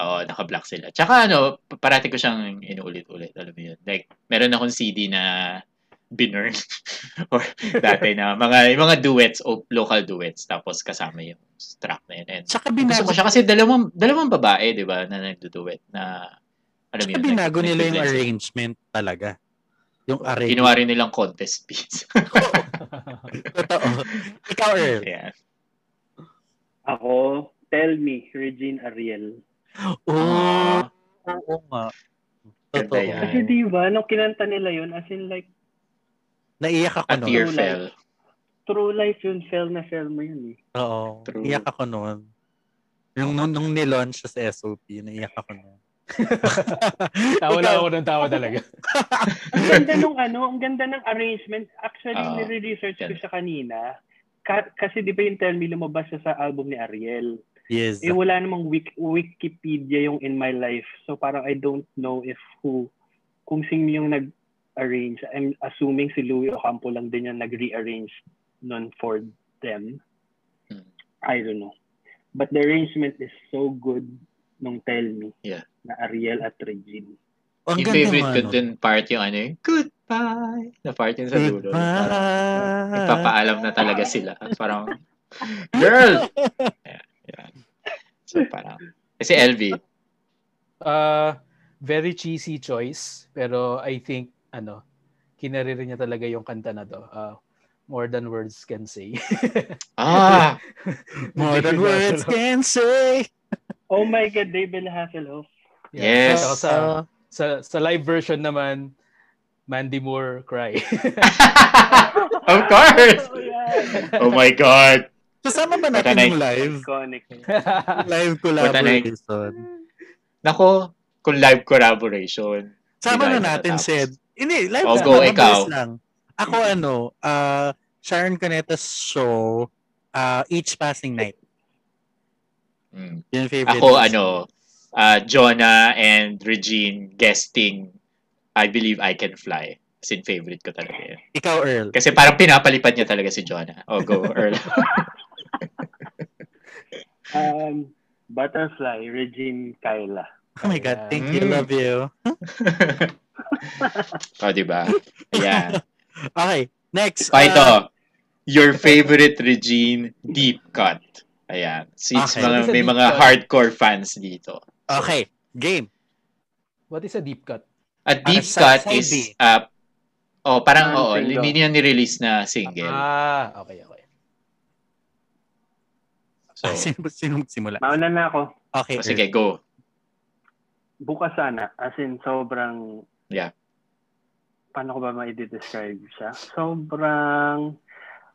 Oo, naka-block sila. Tsaka ano, pa- parati ko siyang inuulit-ulit. Alam mo yun. Like, meron akong CD na binurn. Or dati na mga yung mga duets o local duets tapos kasama yung track na yun. And Tsaka gusto binago, ko siya kasi dalawang dalawang babae, 'di ba, na nagduduet na alam tsaka yun. binago nag- nila yung arrangement talaga. Yung arrangement. Ginawa rin nilang contest piece. Totoo. Ikaw, Earl. yeah. Ako, Tell Me, Regine Ariel. Oo. Ah. Oo nga. Totoo. yan. Kasi di ba, nung kinanta nila yun, as in like, Naiyak ako noon. True fell. true life yun, fell na fell mo yun eh. Oo. True. Iyak ako noon. Yung nung, nung nilaunch siya sa SOP, naiyak ako noon. tawa lang Ikaw. ako ng tawa talaga. Ang ganda nung ano, ang ganda ng arrangement. Actually, Ah, nire-research ko siya kanina. Ka- kasi di ba yung Tell Me lumabas siya sa album ni Ariel. Yes. Eh wala namang wik- Wikipedia yung In My Life. So parang I don't know if who, kung sino yung nag-arrange. I'm assuming si Louis Ocampo lang din yung nag-rearrange nun for them. Hmm. I don't know. But the arrangement is so good nung Tell Me Yeah. Na Ariel at Regine. Ang Yung favorite ko nun. dun part yung ano yung goodbye. Na part yung sa dulo. Parang Goodbye. nagpapaalam na talaga sila. Parang, girl! Yeah, yeah. So parang, kasi LV, Uh, very cheesy choice, pero I think, ano, kinariri niya talaga yung kanta na to. Uh, more than words can say. ah, More than words can say. Oh my God, David Hasselhoff. Yes. Saka sa, sa, sa live version naman, Mandy Moore cry. of course! Oh, yeah. Oh my God! Kasama ba natin Patanay. yung live? Iconic. Live collaboration. Nako, kung live collaboration. Sama na natin. Sed. Hindi, live Oh, go, ikaw. lang. Ako ano, uh, Sharon Cuneta's show, uh, Each Passing Night. Mm. Yun yung favorite. Ako, ko. ano, uh, Jonah and Regine guesting I Believe I Can Fly. As in, favorite ko talaga yun. Ikaw, Earl. Kasi parang pinapalipad niya talaga si Jonah. Oh, go, Earl. Um, Butterfly, Regine Kyla. Oh my God, thank you, Mm. love you. oh, di ba? Ayan. Okay, next. Oh, ito. uh, Your favorite Regine deep cut. Ayan. Since Okay. mga, may mga hardcore fans dito. Okay, game. What is a deep cut? At Ah, Deep sa- Cut side is, uh, oh, parang, oo, Non-single. hindi niya nirelease na single. Ah, okay, okay. So, Ah, sino, sino magsimula? Mauna na ako. Okay, oh, sige, go. Bukas sana. As in, sobrang... Yeah. Paano ko ba ma-describe siya? Sobrang...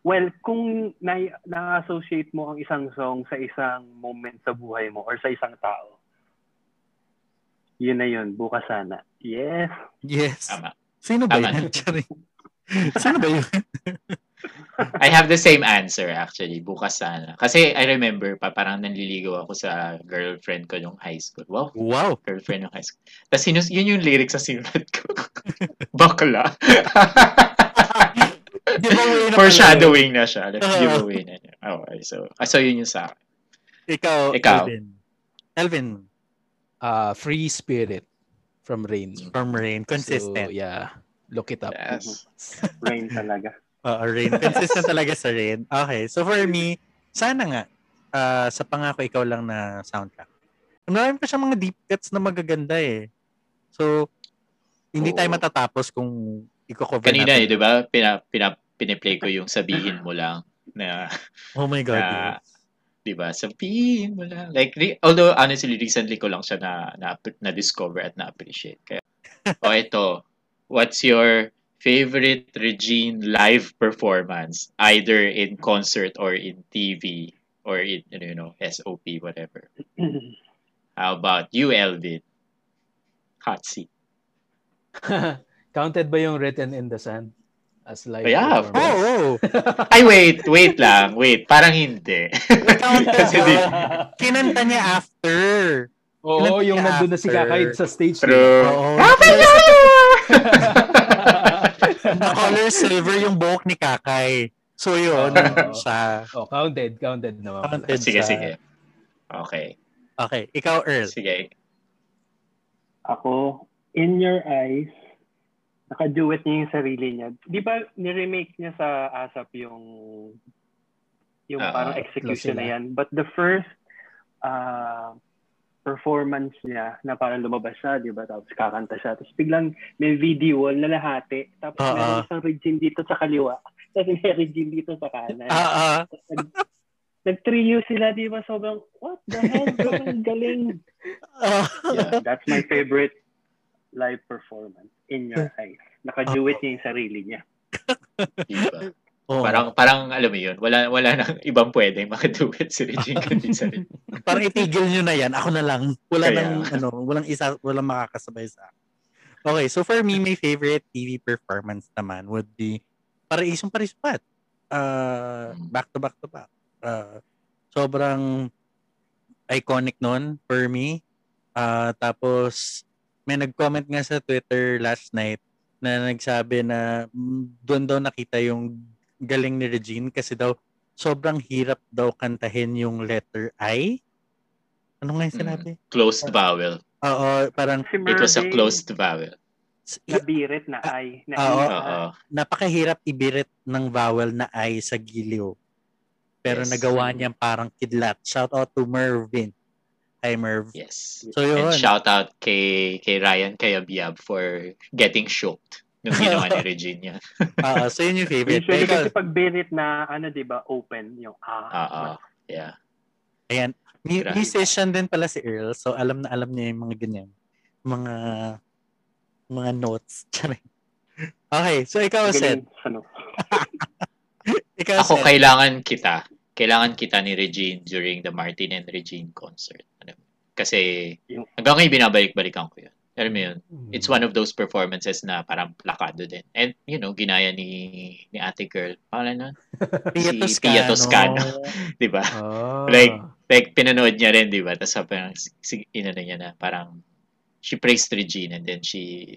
Well, kung na- na-associate mo ang isang song sa isang moment sa buhay mo or sa isang tao, yun na yun. Bukas sana. Yes. Yes. Tama. Sino ba Tama. yan? Sino ba yun? I have the same answer actually, bukas sana. Kasi I remember pa, parang nanliligaw ako sa girlfriend ko nung high school. Wow, Wow. girlfriend nung high school. Tapos sinus, yun yung lyrics sa sinulat ko. Bakla. Na Foreshadowing na siya. Like, Oo. giveaway na niya. Okay, so, ah, so yun yung sa akin. Ikaw, Ikaw. Elvin. Elvin, Uh, Free Spirit from Rain. from Rain. Consistent. So, yeah. Look it up. Yes. Rain talaga. Oo, Rain. Consistent talaga sa Rain. Okay. So for me, sana nga, ah, sa pangako ikaw lang na soundtrack. Marami pa siya mga deep cuts na magaganda eh. So, hindi tayo Oo. matatapos kung i-cover Kanina eh, natin. di ba? Pina, pina, piniplay ko yung sabihin mo lang na Oh my God. na, yes. 'Di ba? Sabihin mo lang. Like re- although honestly recently ko lang siya na na, na discover at na appreciate. Kaya oh ito, what's your favorite Regine live performance either in concert or in TV or in you know SOP whatever. How about you Elvin? Hot seat. Counted ba yung Written in the Sand as live? Oh, yeah, of Oh, oh. Ay wait, wait lang. Wait, parang hindi. Kasi di, Kinanta niya after. Oo, yung After. nandun na si Kakay sa stage. true. Oo. Na color silver yung buhok ni Kakay. So yun, Oo. siya. Oh, counted, counted naman. Counted. sige, sa- sige. Okay. Okay, ikaw Earl. Sige. Ako, In Your Eyes, naka-duet niya yung sarili niya. Di ba, ni-remake niya sa ASAP yung yung Ah, parang close execution na yan. But the first uh, performance niya na parang lumabas siya, di ba? Tapos kakanta siya. Tapos biglang may video wall na lahati. Tapos Oo. meron isang Regine dito sa kaliwa. Tapos may Regine dito sa kanan. Ah, ah. Nag-trio sila, di ba? Sobrang, what the hell? Sobrang galing. ah. Yeah. That's my favorite live performance. In Your Eyes. Naka-duet niya yung sarili niya. Diba? Oo. Parang parang alam mo 'yun, wala wala nang ibang pwedeng makaduet si Regine kundi sa rin. Parang itigil nyo na yan. Ako na lang. Wala Kaya nang, ano, walang isa, walang makakasabay sa akin. Okay, so for me, my favorite TV performance naman would be Paraisong Parisupat. Uh, back to back to back. Uh, sobrang iconic nun for me. Uh, tapos, may nag-comment nga sa Twitter last night na nagsabi na mm, doon daw nakita yung galing ni Regine kasi daw sobrang hirap daw kantahin yung letter I. Ano nga yung Mm. sinabi? Closed vowel. Oo, parang Si It was a closed vowel. nabirit na ay. Na Oo. I. Oo. napakahirap ibirit ng vowel na I sa giliw. Pero Yes. nagawa niya parang kidlat. Shout out to Mervin. Hi Merv. Yes. So yun. And shout out kay kay Ryan Kayabyab for getting shocked nung ginawa ni Regine yan. Oo, so yun yung favorite. Usually kasi pag birit na, ano, di ba, open, yung ah. Oo. Yeah. ayan. Grabe. musician din pala si Earl. So alam na alam niya yung mga ganyan. Mga mga notes. Charing. Okay, so ikaw, Seth. Ano. Ikaw, Ako Seth. kailangan kita. Kailangan kita ni Regine during the Martin and Regine concert. Mo? Kasi Yung- hanggang ngayon binabalik-balikan ko yun. Alam mo yun? Hmm. It's one of those performances na parang plakado din. And, you know, ginaya ni ni ate girl. Pangalan nun? Pia si Pia Toscano. Di ba? Ah. Like, like, pinanood niya rin, di ba? Tapos parang, si, inano niya na, parang, she praised Regine and then she,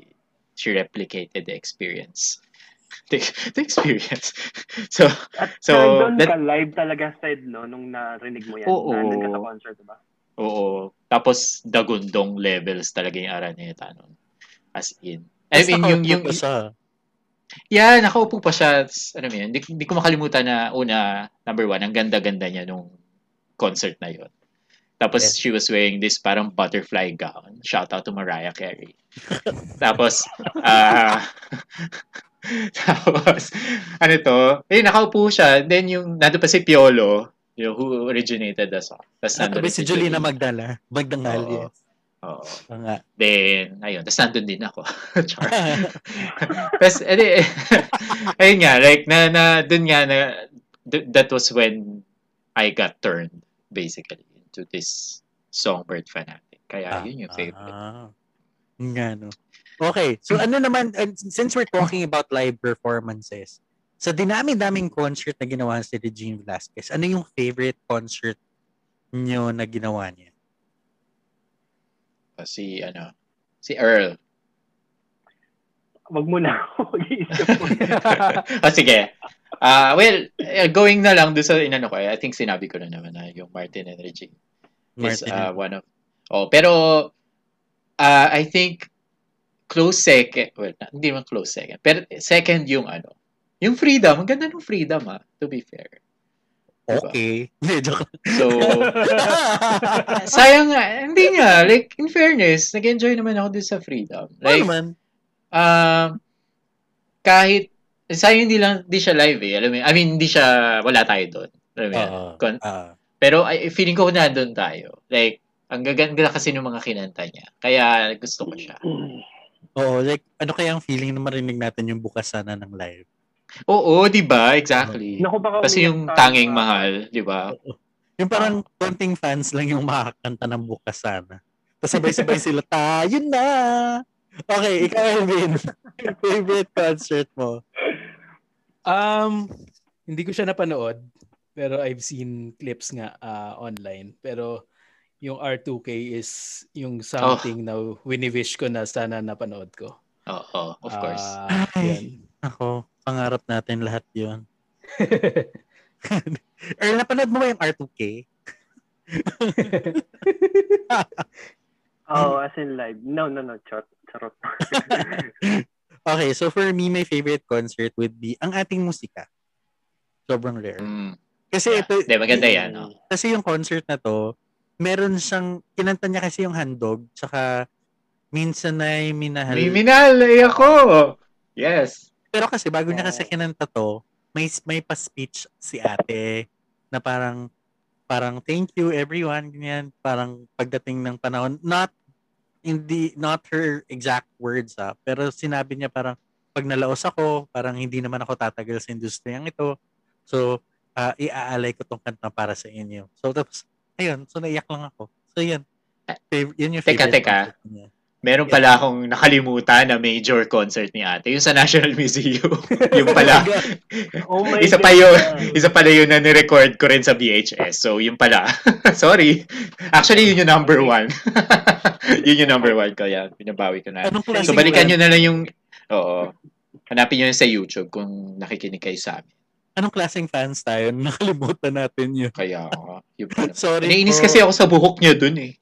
she replicated the experience. The, the experience. so, At So, doon that- ka live talaga, Sed, no? Nung narinig mo yan. Oo. Nandun ka sa concert, diba? oo. Tapos, dagundong levels talaga yung Araneta nun. As in. I mean, yung, yung, siya. yeah, nakaupo pa siya. Ano yun, hindi, hindi ko makalimutan na, una, number one, ang ganda-ganda niya nung, concert na yun. Tapos Yes. she was wearing this parang butterfly gown. Shout out to Mariah Carey. Tapos, ah, tapos, ano to? Eh, nakaupo siya. Then yung, nandun pa si Piolo, yung who originated the song. Tapos nandun rin si Julina Magdala. Magdangal, Oo. yes. Oo. Oo nga. Then, ayun. Tapos nandun din ako. Char. Tapos, edi, ayun nga, like, na, na, dun nga, na, th- that was when I got turned, basically, into this songbird fanatic. Kaya, yun yung favorite. Ah, nga, no. Okay, so ano naman, and since we're talking about live performances, sa dinami-daming concert na ginawa si Regine Velasquez, ano yung favorite concert nyo na ginawa niya? si, ano, si Earl. Wag mo na ako mag-iisip mo. oh, sige. Ah, well, eh, going na lang doon sa inano ko, eh, I think sinabi ko na naman na yung Martin and Regine is Martin. uh, one of Oh, pero uh, I think close second, well, na- hindi naman close second, pero second yung ano, yung freedom, ang ganda ng freedom ah, to be fair. okay. Hindi, joke. So, sayang nga, hindi nga, like, in fairness, nag-enjoy naman ako dun sa freedom. Ano Like, naman? um, kahit, sayang hindi lang, hindi siya live eh, alam mo? I mean, hindi siya, wala tayo doon. Alam mo? Oo. Kon- Ah. Pero I, feeling ko na doon tayo. Like, ang gaganda kasi ng mga kinanta niya. Kaya gusto ko siya. Oo, like, ano kaya ang feeling na marinig natin yung bukas sana ng live? Oo, di ba? Exactly. Naku, baka Kasi yung tanging ah. mahal, di ba? Yung parang konting fans lang yung makakanta ng bukas sana. Tapos sabay-sabay sila, tayo na! Okay, ikaw, Elvin. Favorite concert mo? Um, hindi ko siya napanood, pero I've seen clips nga ah, online. Pero yung R2K is yung something na wini-wish ko na sana napanood ko. Oo, of course. Ah, Ay. yun. Ako, pangarap natin lahat yun. Earl, napanood mo ba yung R2K? Oh, as in live. No, no, no. Charot. Charot. Okay, so for me, my favorite concert would be ang ating musika. Sobrang rare. Mm. Kasi Yeah. ito, Hindi, maganda yan. Oh. kasi yung concert na to, meron siyang, kinanta niya kasi yung handog, tsaka minsan ay minahal. May minal, eh ako! Yes. Pero kasi bago niya kasi kinanta to, may may pa-speech si ate na parang parang thank you everyone ganyan parang pagdating ng panahon not hindi not her exact words ah pero sinabi niya parang pag nalaos ako parang hindi naman ako tatagal sa industriyang ito so ah, iaalay ko tong kanta para sa inyo so tapos ayun so naiyak lang ako so yun Fav- yun yung Teka, favorite teka. niya. Meron pala akong nakalimutan na major concert ni ate. Yung sa National Museum. yung pala. Oh my isa pa God. yun. Isa pala yun na nirecord ko rin sa VHS. So, yun pala. Sorry. Actually, yun yung number one. yun yung number one ko. Yan. Binabawi ko na. So, balikan nyo na lang yung... Oo. Hanapin nyo yun sa YouTube kung nakikinig kayo sa amin. Anong klaseng fans tayo nakalimutan natin yun Kaya, pala. sorry Naiinis po. kasi ako sa buhok niya dun eh.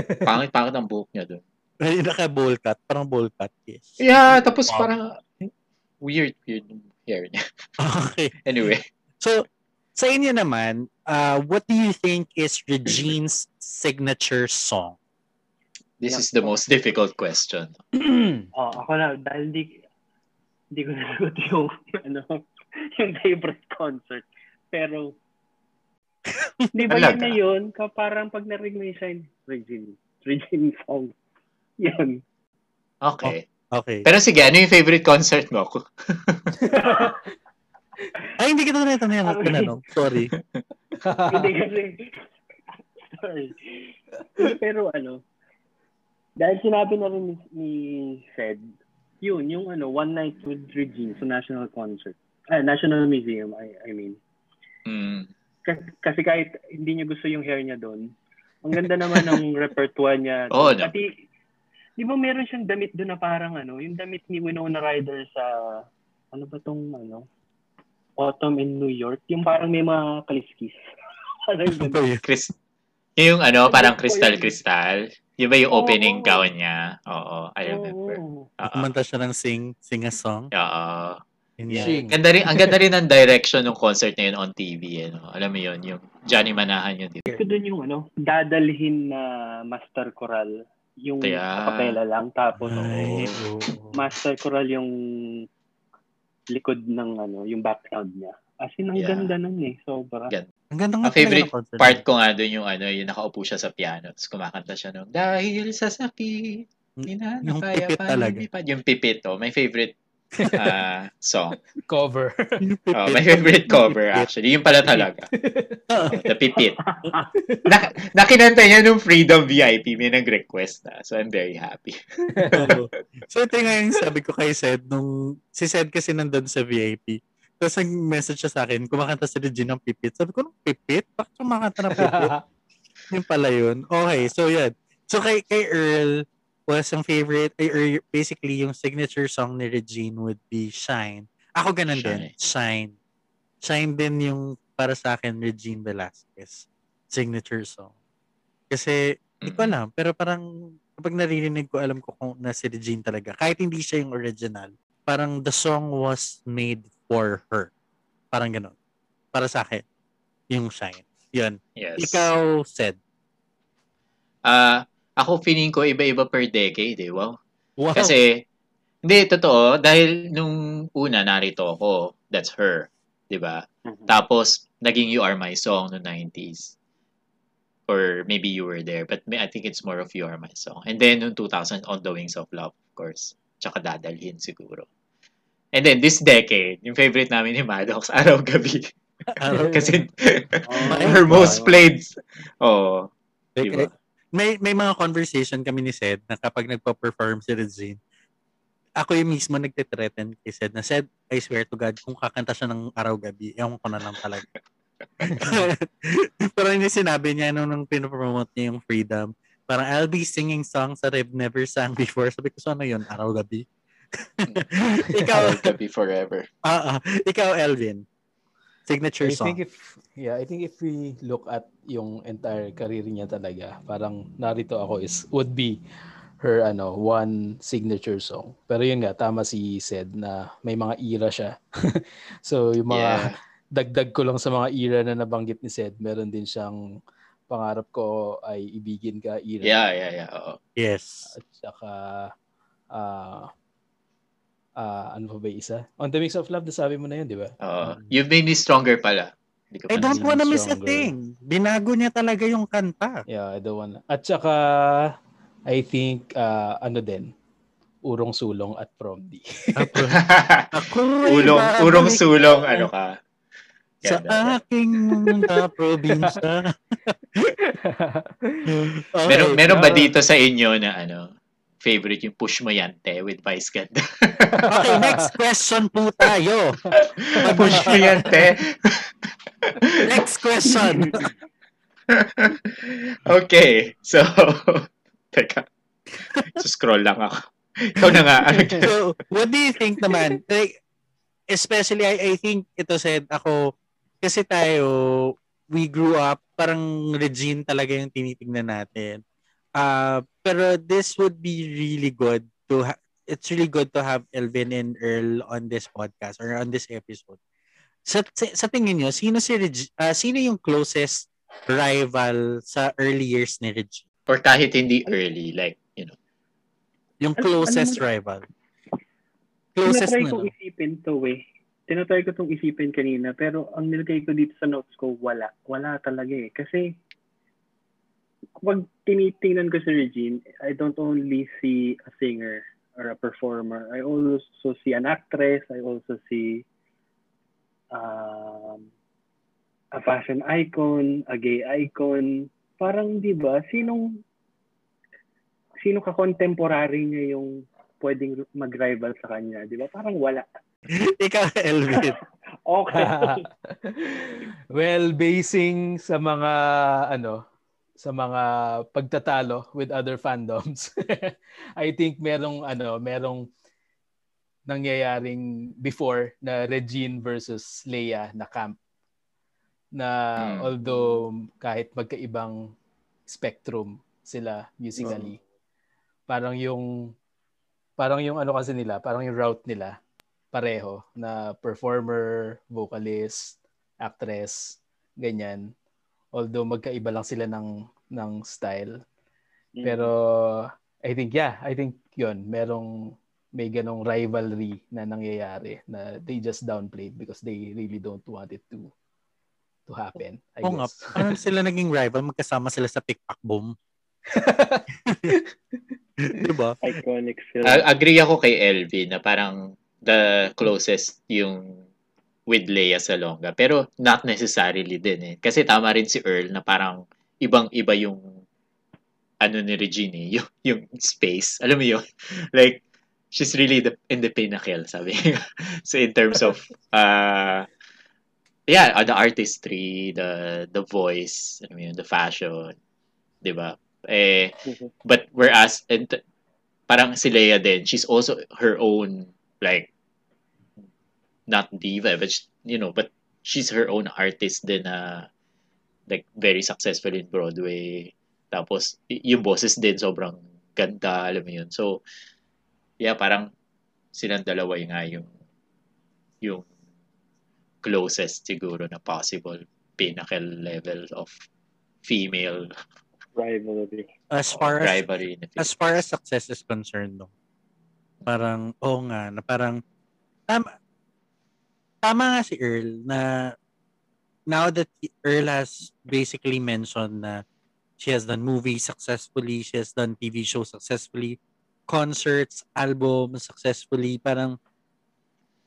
Pangit-pangit ang buhok niya dun. Ay, naka-bowl cut. Parang bowl cut, yes. Yeah, tapos Wow. parang weird, weird yung hair niya. Okay. Anyway. So, sa inyo naman, uh, what do you think is Regine's signature song? This is the most difficult question. Oh, ako na, dahil di, di ko nasagot yung, ano, yung favorite concert. Pero, di ba yun na yun? Ka parang pag narinig mo yung sign, Regine, Regine song. Yan. Okay. Okay. Pero sige, ano yung favorite concert mo? Ay, hindi kita na tinanong. Okay. tinanong. Sorry. Hindi kasi, sorry. Pero ano, dahil sinabi na rin ni, ni Fed, yun, yung ano, One Night with Regine sa National Concert. Ah, National Museum, I, I mean. Hmm. Kasi, kasi kahit hindi niya gusto yung hair niya doon, ang ganda naman ng repertoire niya. Oo, no. Pati, di ba meron siyang damit doon na parang ano, yung damit ni Winona Ryder sa, ano ba tong ano, Autumn in New York, yung parang may mga kaliskis. ano yung? Chris, yung ano, parang Ano po crystal yun? crystal. Yun ba yung opening gown niya? Oo, I remember. Oo. Kumanta siya ng sing, sing a song. Oo. Yeah. Ganda rin, ang ganda rin ng direction ng concert na yun on TV. Ano? Alam mo yun, yung Johnny Manahan yun dito. Gusto dun yung ano, dadalhin na master choral. Yung Kaya- kapela lang. Tapos, Ay. oo, master choral yung likod ng ano, yung background niya. As in, ang Yeah. ganda nun eh. Sobra. Gan- Ang ganda nga Ang favorite concert. part ko nga doon yung ano, yung nakaupo siya sa piano, tapos kumakanta siya nung dahil sa sakit, hindi na Yung kaya pipit pa talaga. lumipad." Yung pipit, oh, my favorite ah, song. Cover. Yung Oh, my favorite cover actually. Yung pala talaga. Oh, the pipit. Na, nakinanta niya nung Freedom VIP, may nag-request na. So I'm very happy. So ito nga yung sabi ko kay Sed nung si Sed kasi nandun sa VIP. Tapos ang message siya sa akin, kumakanta si Regine ng pipit. Sabi ko, nung pipit? Bakit kumakanta ng pipit? yun pala yun. Okay, so yan. So kay, kay Earl, was ang favorite, or basically yung signature song ni Regine would be Shine. Ako ganun din, Shine. Shine din yung para sa akin, Regine Velasquez. Signature song. Kasi, hindi ko Mm. alam, pero parang kapag naririnig ko, alam ko kung na si Regine talaga. Kahit hindi siya yung original, parang the song was made for her. Parang ganun. Para sa akin, yung Shine. Yun. Yes. Ikaw, said. Ah, ako feeling ko iba-iba per decade, eh. Wow. Wow. Kasi, hindi, totoo. Dahil nung una, narito ako. That's her. 'di ba? Mhm. Tapos, naging You Are My Song no 90s. Or maybe you were there. But may- I think it's more of You Are My Song. And then, noong 2000, On the Wings of Love, of course. Tsaka dadalhin siguro. And then, this decade, yung favorite namin ni Maddox, Araw-Gabi. Araw- Kasi, Oh, her most played. Oh, Diba? May may mga conversation kami ni Sed na kapag nagpa-perform si Regine, ako yung mismo nagte-threaten kay Sed na Sed, I swear to God, kung kakanta siya ng araw-gabi, ewan ko na lang talaga. Pero hindi sinabi niya nung, nung pinopromote niya yung Freedom, parang I'll be singing songs that I've never sang before. Sabi ko, so ano yun? Araw-gabi? ikaw, Araw-Gabi forever. ah, ikaw, Elvin. Signature I song. think if yeah, I think if we look at yung entire career niya talaga, parang narito ako is would be her ano one signature song. Pero yun nga tama si said na may mga era siya. so yung mga Yeah. dagdag ko lang sa mga era na nabanggit ni Sed, meron din siyang pangarap ko ay ibigin ka era. Yeah, yeah, yeah. Oo. yes. At saka ah ah, ano pa ba yung isa? On the Wings of Love, nasabi mo na yun, di ba? Oo. You've made me stronger pala. Hindi ko I don't wanna miss a thing. Binago niya talaga yung kanta. Yeah, I don't wanna. At saka, I think, ah, ano din, Urong Sulong at Prom D. Ako ulong, urong sulong, ano ka. Sa Ganda, ganda. aking mga probinsya. Okay, Meron, meron ba dito sa inyo na ano, favorite yung Push Mo Yante with Vice Ganda? Okay, next question po tayo. Push Mo Yante. Next question. okay, so, teka. So, scroll lang ako. Ikaw na nga. Ano? So, what do you think naman? Like, especially, I, I think ito said ako, kasi tayo, we grew up, parang Regine talaga yung tinitingnan natin. Uh, pero this would be really good to ha- it's really good to have Elvin and Earl on this podcast or on this episode. Sa, sa, sa tingin nyo, sino si Reg- ah, sino yung closest rival sa early years ni Regine? Or kahit hindi early, like, you know. Yung closest alam mo- rival. Closest Tinatry na. kong no? isipin to eh. Tinatry ko itong isipin kanina, pero ang nilagay ko dito sa notes ko, wala. Wala talaga eh. Kasi, pag tinitingnan ko si Regine, I don't only see a singer or a performer. I also see an actress. I also see um, a fashion icon, a gay icon. Parang, di ba, sinong sino ka contemporary niya yung pwedeng mag-rival sa kanya, di ba? Parang wala. Ikaw, Elvin. Okay. well, basing sa mga ano, sa mga pagtatalo with other fandoms, I think merong ano, merong nangyayaring before na Regine versus Leia na camp na Hmm. although kahit magkaibang spectrum sila musically parang yung parang yung ano kasi nila parang yung route nila pareho na performer, vocalist, actress, ganyan. Although magkaiba lang sila ng ng style. Mm. Pero I think yeah, I think 'yon, merong may ganong rivalry na nangyayari na they just downplayed because they really don't want it to to happen. I Oo nga. guess. Ano sila naging rival? Magkasama sila sa Pickpack Boom. diba? Iconic film. Agree ako kay LV na parang the closest yung with Leia Salonga. Pero not necessarily din eh. Kasi tama rin si Earl na parang ibang-iba yung ano ni Regine, eh, yung, yung space. Alam mo yun? Like, she's really the, in the pinnacle, sabi so in terms of, uh, yeah, uh, the artistry, the the voice, alam mo yun, the fashion, di ba? Eh, Mhm. but whereas, and, parang si Leia din, she's also her own, like, not diva, but, she- you know, but she's her own artist din na, like, very successful in Broadway. Tapos, yung boses din, sobrang ganda, alam mo yun. So, yeah, parang silang dalawa yung nga yung, yung closest siguro na possible pinnacle level of female Rivalry. As far as rivalry in the as far as success is concerned, no, parang, oo nga, na parang, tama, tama nga si Earl na now that Earl has basically mentioned na she has done movies successfully, she has done TV shows successfully, concerts, albums successfully, parang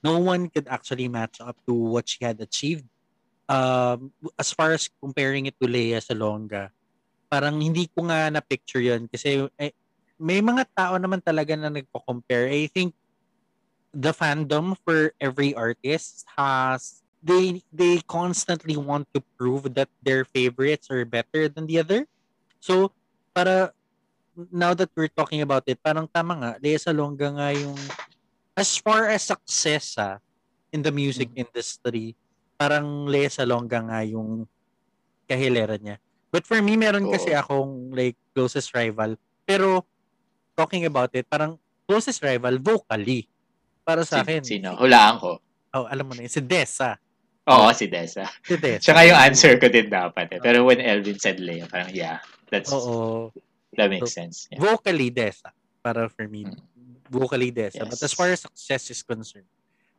no one could actually match up to what she had achieved. Um, as far as comparing it to Leia Salonga, parang hindi ko nga na-picture yun kasi eh, may mga tao naman talaga na nagko-compare. I think the fandom for every artist has they they constantly want to prove that their favorites are better than the other. So, para now that we're talking about it, parang tama nga, Lea Salonga nga yung as far as success ah, in the music industry, parang Lea Salonga nga yung kahilera niya. But for me, meron kasi Oo. akong like closest rival. Pero talking about it, parang closest rival vocally. Para sa akin. Sino? Hulaan ko. Oh, alam mo na yun. Si Dessa. Oo, si Dessa. Si Dessa. Tsaka yung answer ko din dapat eh. Pero when Elvin said Leia, parang yeah, that's, Oo. that makes sense. Yeah. Vocally, Dessa. Para for me. Mm. Vocally, Dessa. But Yes. as far as success is concerned,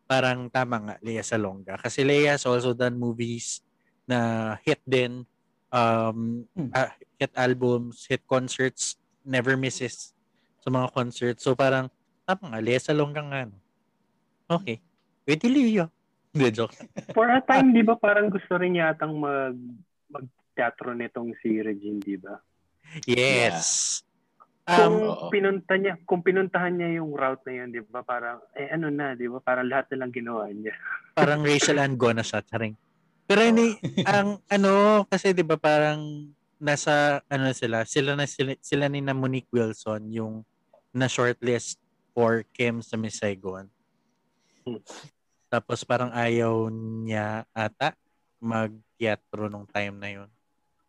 parang tama nga, Lea Salonga. Kasi Lea has also done movies na hit din. Um, Hmm. ah, hit albums, hit concerts, never misses sa mga concerts. So parang, tama nga, Lea Salonga nga. No? Okay. Pwede Lea. Hindi, joke. For a time, di ba, parang gusto rin yatang mag mag-teatro nitong si Regine, di ba? Yes. Kung Um, Oo. pinunta niya, kung pinuntahan niya yung route na yun, di ba, parang, eh ano na, di ba, parang lahat na lang ginawa niya. parang racial ango na siya, charing. Pero hindi, ang ano, kasi di ba parang nasa, ano sila, sila na sila, sila ni na Monique Wilson, yung na shortlist for Kim sa Miss Saigon. Tapos parang ayaw niya ata mag-teatro nung time na yun.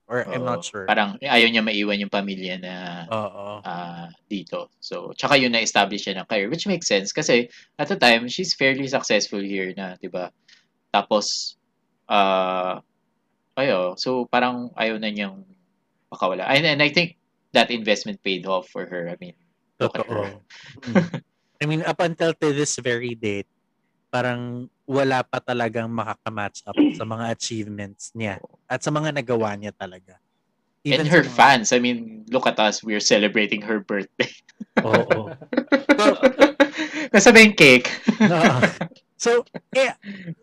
Or I'm Oo. not sure. Parang ayaw niya maiwan yung pamilya na Oo. ah, dito. So, tsaka yun na-establish niya ng career, which makes sense kasi at the time, she's fairly successful here na, di ba? Tapos, uh, ayo, so parang ayaw na niyang makawala. And, and I think that investment paid off for her. I mean, look at her. Totoo. Mm. I mean, up until to this very date, parang wala pa talagang makakamatch up sa mga achievements niya at sa mga nagawa niya talaga. And Even her sa mga- fans, I mean, look at us, we're celebrating her birthday. Oo. Kasabay yung cake. So, eh,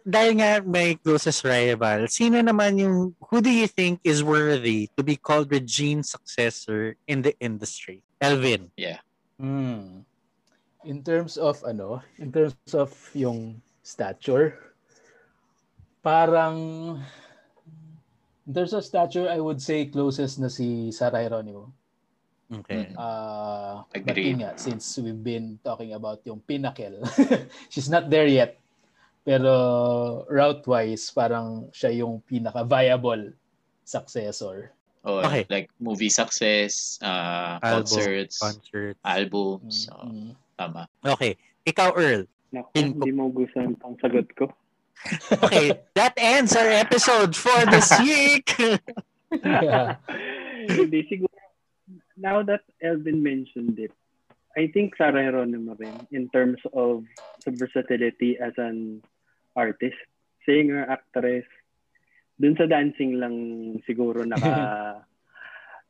dahil nga may closest rival, sino naman yung, who do you think is worthy to be called Regine's successor in the industry? Elvin. Hmm. In terms of ano, in terms of yung stature, parang in terms of stature, I would say closest na si Sarah Geronimo. Okay. Uh, yun nga, since we've been talking about yung pinnacle, she's not there yet. Pero route-wise, parang siya yung pinaka-viable successor. Or Okay. like movie success, uh, Album, concerts, Concert. albums. oo, Mm. Tama. Okay. Ikaw, Earl. Naku, hindi mo gustuhan pang sagot ko. Okay, that ends our episode for this week. Yeah. Hindi, siguro, now that Elvin mentioned it, I think Sarah Geronimo rin in terms of sa versatility as an artist, singer, actress. Dun sa dancing lang siguro naka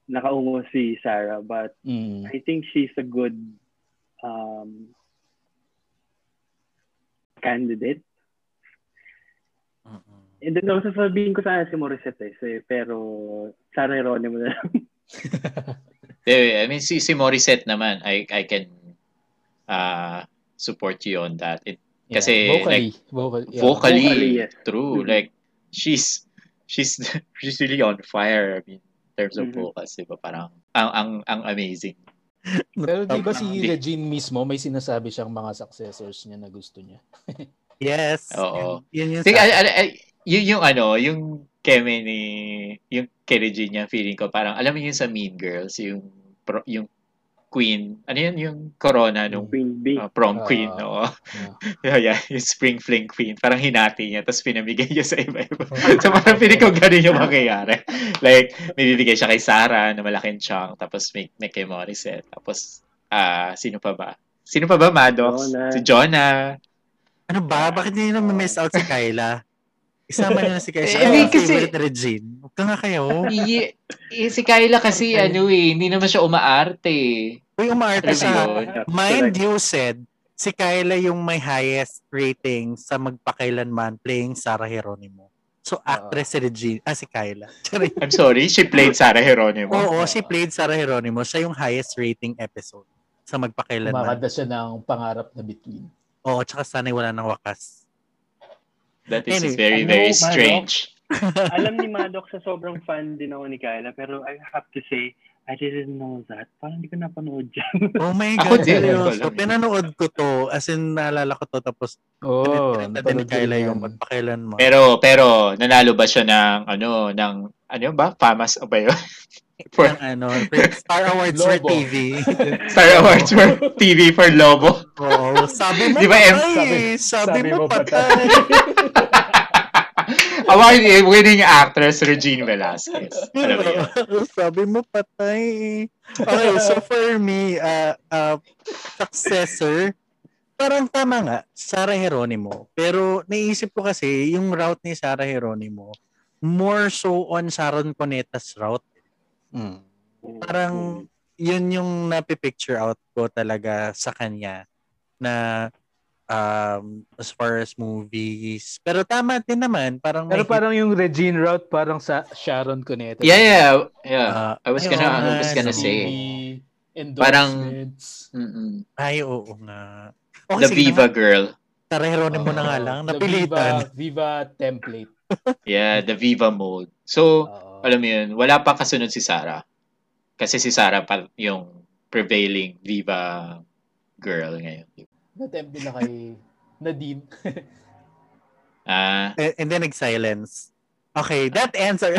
nakaungo si Sarah but Mm. I think she's a good um, candidate. Mm-mm. And then also sabihin ko sana si Morissette eh, si- pero Sarah Geronimo na lang. Eh, I mean, si, si Morissette naman, I, I can uh, support you on that. It, Yeah, Kasi, vocally, vocal, yeah. vocally, Vocally, yes. true. Mhm. Like, she's, she's, she's really on fire. I mean, in terms of Mhm. vocals, diba? Parang, ang, ang, ang amazing. Pero di ba si. Regine mismo, may sinasabi siyang mga successors niya na gusto niya. Yes. Oo. Yun, yun yung Sige, sa- ay, ay, ay, yun yung ano, yung keme ni, yung kay Regina, feeling ko, parang, alam mo yun sa Mean Girls, yung, pro- yung queen, ano yun, yung corona nung Queen B. uh, prom Ah. queen, oo. Yeah. Yeah, yeah, yung spring fling queen. Parang hinati niya, tapos pinamigay niya sa iba-iba. so parang feeling ko ganun yung mangyayari. Like, may bibigay siya kay Sarah na malaking chunk, tapos may, may kay Morissette. Tapos, ah, sino pa ba? Sino pa ba, Maddox? Jonah. Si Jonah. Ano ba? Bakit hindi na miss out si Kyla? Isama niyo na si Kyla. Eh, yung kasi- favorite ni Regine. Huwag ka nga kayo. I, eh, si Kyla kasi, Okay. ano eh, hindi naman siya umaarte. Uy, mo siya. Mind you said, si Kyla yung may highest rating sa magpakailanman playing Sarah Geronimo. So, actress si Regine. Ah, si Kyla. Sorry. I'm sorry, she played Sarah Geronimo. Oo, she played Sarah Geronimo. Siya yung highest rating episode sa magpakailanman. Kumakanta siya ng pangarap na between. Oo, tsaka sana'y wala ng wakas. That is Anyway, very, ano, very strange. Alam ni Maddox sa sobrang fan din ako ni Kyla, pero I have to say, I didn't know that. Parang hindi ko napanood dyan. Oh my Ako God, din, seryoso. Pinanood ko to. As in, naalala ko to. Tapos, pinag- napanood din rin yung yan. magpakailanman. Pero, pero, nanalo ba siya ng, ano, ng, ano yun ba? Famas ba yun? for Ng ano, Star Awards for Lobo. TV. Star Awards for TV for Lobo. Oo. Sabi mo Di ba, patay. Sabi, sabi mo mo patay. Award winning actress Regine Velasquez. Mo yun? Sabi mo patay. Okay, so for me, uh, uh, successor, parang tama nga, Sarah Geronimo. Pero naisip ko kasi, yung route ni Sarah Geronimo, more so on Sharon Cuneta's route. Mm. Parang yun yung napipicture out ko talaga sa kanya na um, as far as movies. Pero tama din naman, parang Pero parang yung Regine route, parang sa Sharon Cuneta. Yeah, yeah, yeah. Ah, I was gonna, I was gonna say. endorsements. Mm-mm. Ay, oo nga. Okay, The Viva na. Girl. Sarahero mo na nga lang. the Napilitan. Viva, Viva template. Yeah, the Viva mode. So, Oo. alam mo yun, wala pa kasunod si Sarah. Kasi si Sarah pa yung prevailing Viva girl ngayon. Na-tempt nila kay Nadine. Ah, And, and then nag-silence. Okay, that answer.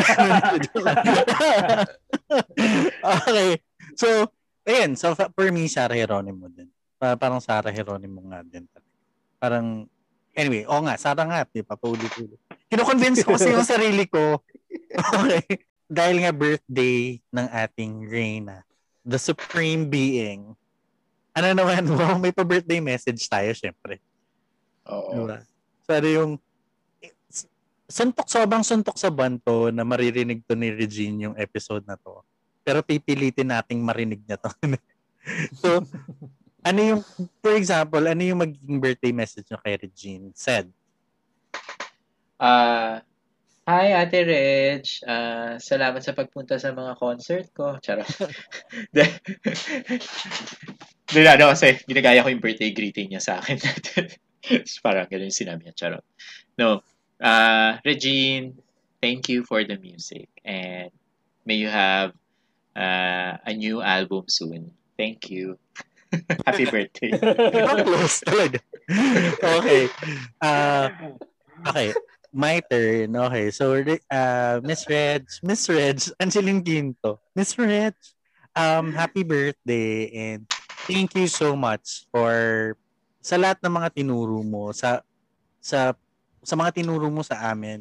okay. So, ayun. So, for me, Sarah Geronimo din. Pa- parang Sarah Geronimo nga din. Parang, anyway, oo nga, Sarah nga, di pa, paulit-ulit. Kino-convince ko kasi yung sarili ko. Okay. Dahil nga birthday ng ating Reyna, the supreme being. Ano naman, wow, may pa-birthday message tayo, syempre. oo. Diba? So, ano yung suntok, sobrang suntok sa banto na maririnig to ni Regine yung episode na to. Pero pipilitin nating marinig niya to. so, ano yung, for example, ano yung magiging birthday message nyo kay Regine? Said, Ah, hi Ate Reg. Ah, salamat sa pagpunta sa mga concert ko. Charot. Hindi na, ano kasi ginagaya ko yung birthday greeting niya sa akin. Parang ganun yung sinabi niya. Charot. No. Ah, Regine, thank you for the music and may you have ah, a new album soon. Thank you. Happy birthday. close talaga. okay. Uh, okay. My turn. Okay. So, uh, Miss Reg, Miss Reg, Angeline Quinto. Miss Reg, um, happy birthday and thank you so much for sa lahat ng mga tinuro mo sa sa sa mga tinuro mo sa amin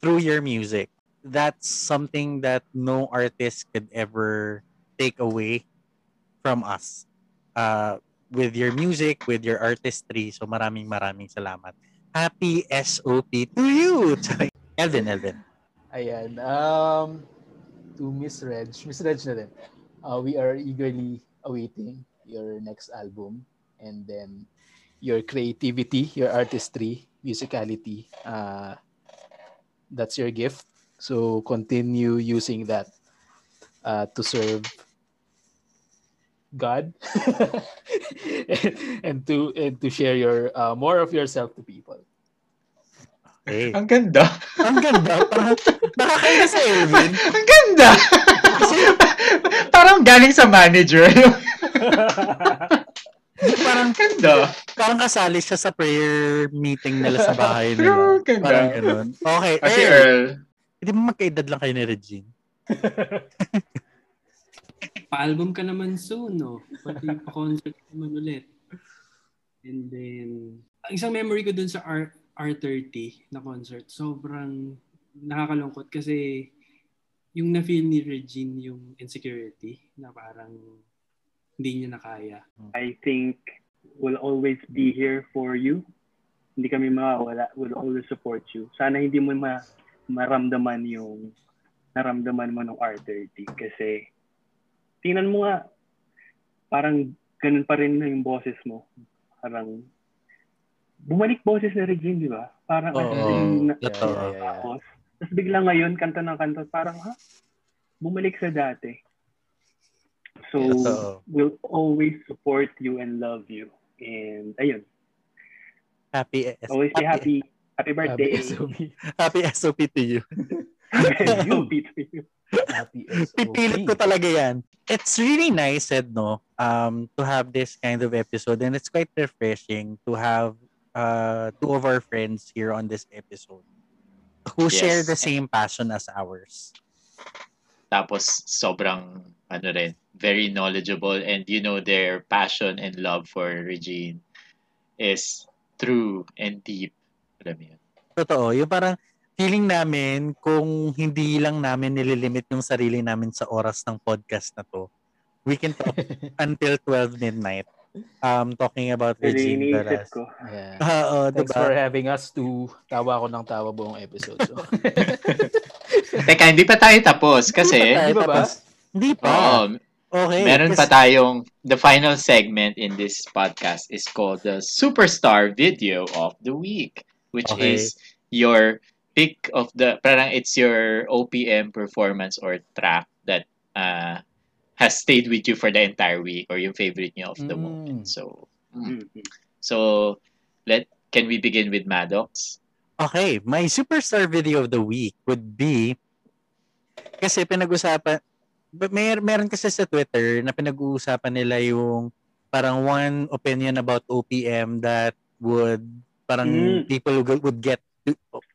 through your music. that's something that no artist could ever take away from us. Uh, with your music, with your artistry. So maraming maraming salamat. Happy SOP to you! Elvin, Elvin. Ayan. Um, to Miss Reg. Miss Reg na din. Uh, we are eagerly awaiting your next album and then your creativity, your artistry, musicality. Uh, that's your gift. So continue using that uh, to serve God and, and to and to share your uh, more of yourself to people. Okay. Ang ganda. Ang ganda. Parang nakakaya sa Elvin. Ang ganda. Parang galing sa manager. Parang, ganda. parang kasali siya sa prayer meeting nila sa bahay nila. Pero ganda. Parang ganun. Okay. Kasi Earl, Earl, hindi mo magkaedad lang kayo ni Regine. Pa-album ka naman soon, no? Pati pa-concert ka naman ulit. And then, ang isang memory ko dun sa R R30 na concert, sobrang nakakalungkot kasi yung na-feel ni Regine yung insecurity na parang hindi niya nakaya. I think we'll always be here for you. Hindi kami mawawala. We'll always support you. Sana hindi mo ma maramdaman yung naramdaman mo ng R30 kasi tingnan mo nga parang ganun pa rin na yung boses mo. Parang bumalik boses ni Regine, di ba? Parang Oo. as in, na- Yeah, Totoo. yeah, yeah, yeah. tapos, tapos bigla ngayon, kanta ng kanta, parang ha? Bumalik sa dati. So, Totoo. we'll always support you and love you. And ayun, Happy, always be happy. Happy birthday. Happy SOB. Happy SOP to you. you, Pete. Happy SOB. Pipilit ko talaga yan. It's really nice, Ed, no? Um, to have this kind of episode and it's quite refreshing to have uh, two of our friends here on this episode who Yes. share the same passion as ours. tapos sobrang, ano rin, very knowledgeable and you know their passion and love for Regine is true and deep. Alam yun? Totoo. Yung parang feeling namin kung hindi lang namin nililimit yung sarili namin sa oras ng podcast na to, we can talk until 12 midnight um, talking about Really Regine ko. Yeah. Oo, Thanks diba? for having us to tawa ako ng tawa buong episode. So. Teka, hindi pa tayo tapos kasi Hindi Di ba ba? tapos. Hindi pa. oo, Okay. meron pa tayong the final segment in this podcast is called the Superstar Video of the Week, which Okay. is your pick of the parang it's your OPM performance or track that uh, has stayed with you for the entire week or yung favorite nyo of the Mm. moment. So, mm. So let can we begin with Maddox? Okay, my superstar video of the week would be kasi pinag-usapan but may meron kasi sa Twitter na pinag-uusapan nila yung parang one opinion about OPM that would parang Mm. people would, would get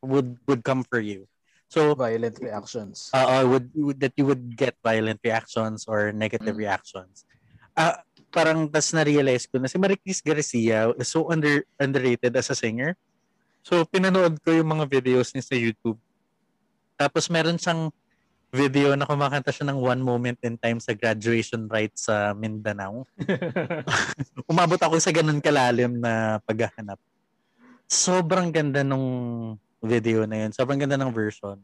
would would come for you. So Violent reactions. uh, would, would that you would get violent reactions or negative Mm. reactions. Ah, parang tas na-realize ko na si Maricris Garcia is so under underrated as a singer. So pinanood ko yung mga videos niya sa YouTube. Tapos meron siyang video na kumakanta siya ng One Moment in Time sa graduation rites sa Mindanao. Umabot ako sa ganun kalalim na paghahanap. Sobrang ganda nung video na yun. Sobrang ganda ng version.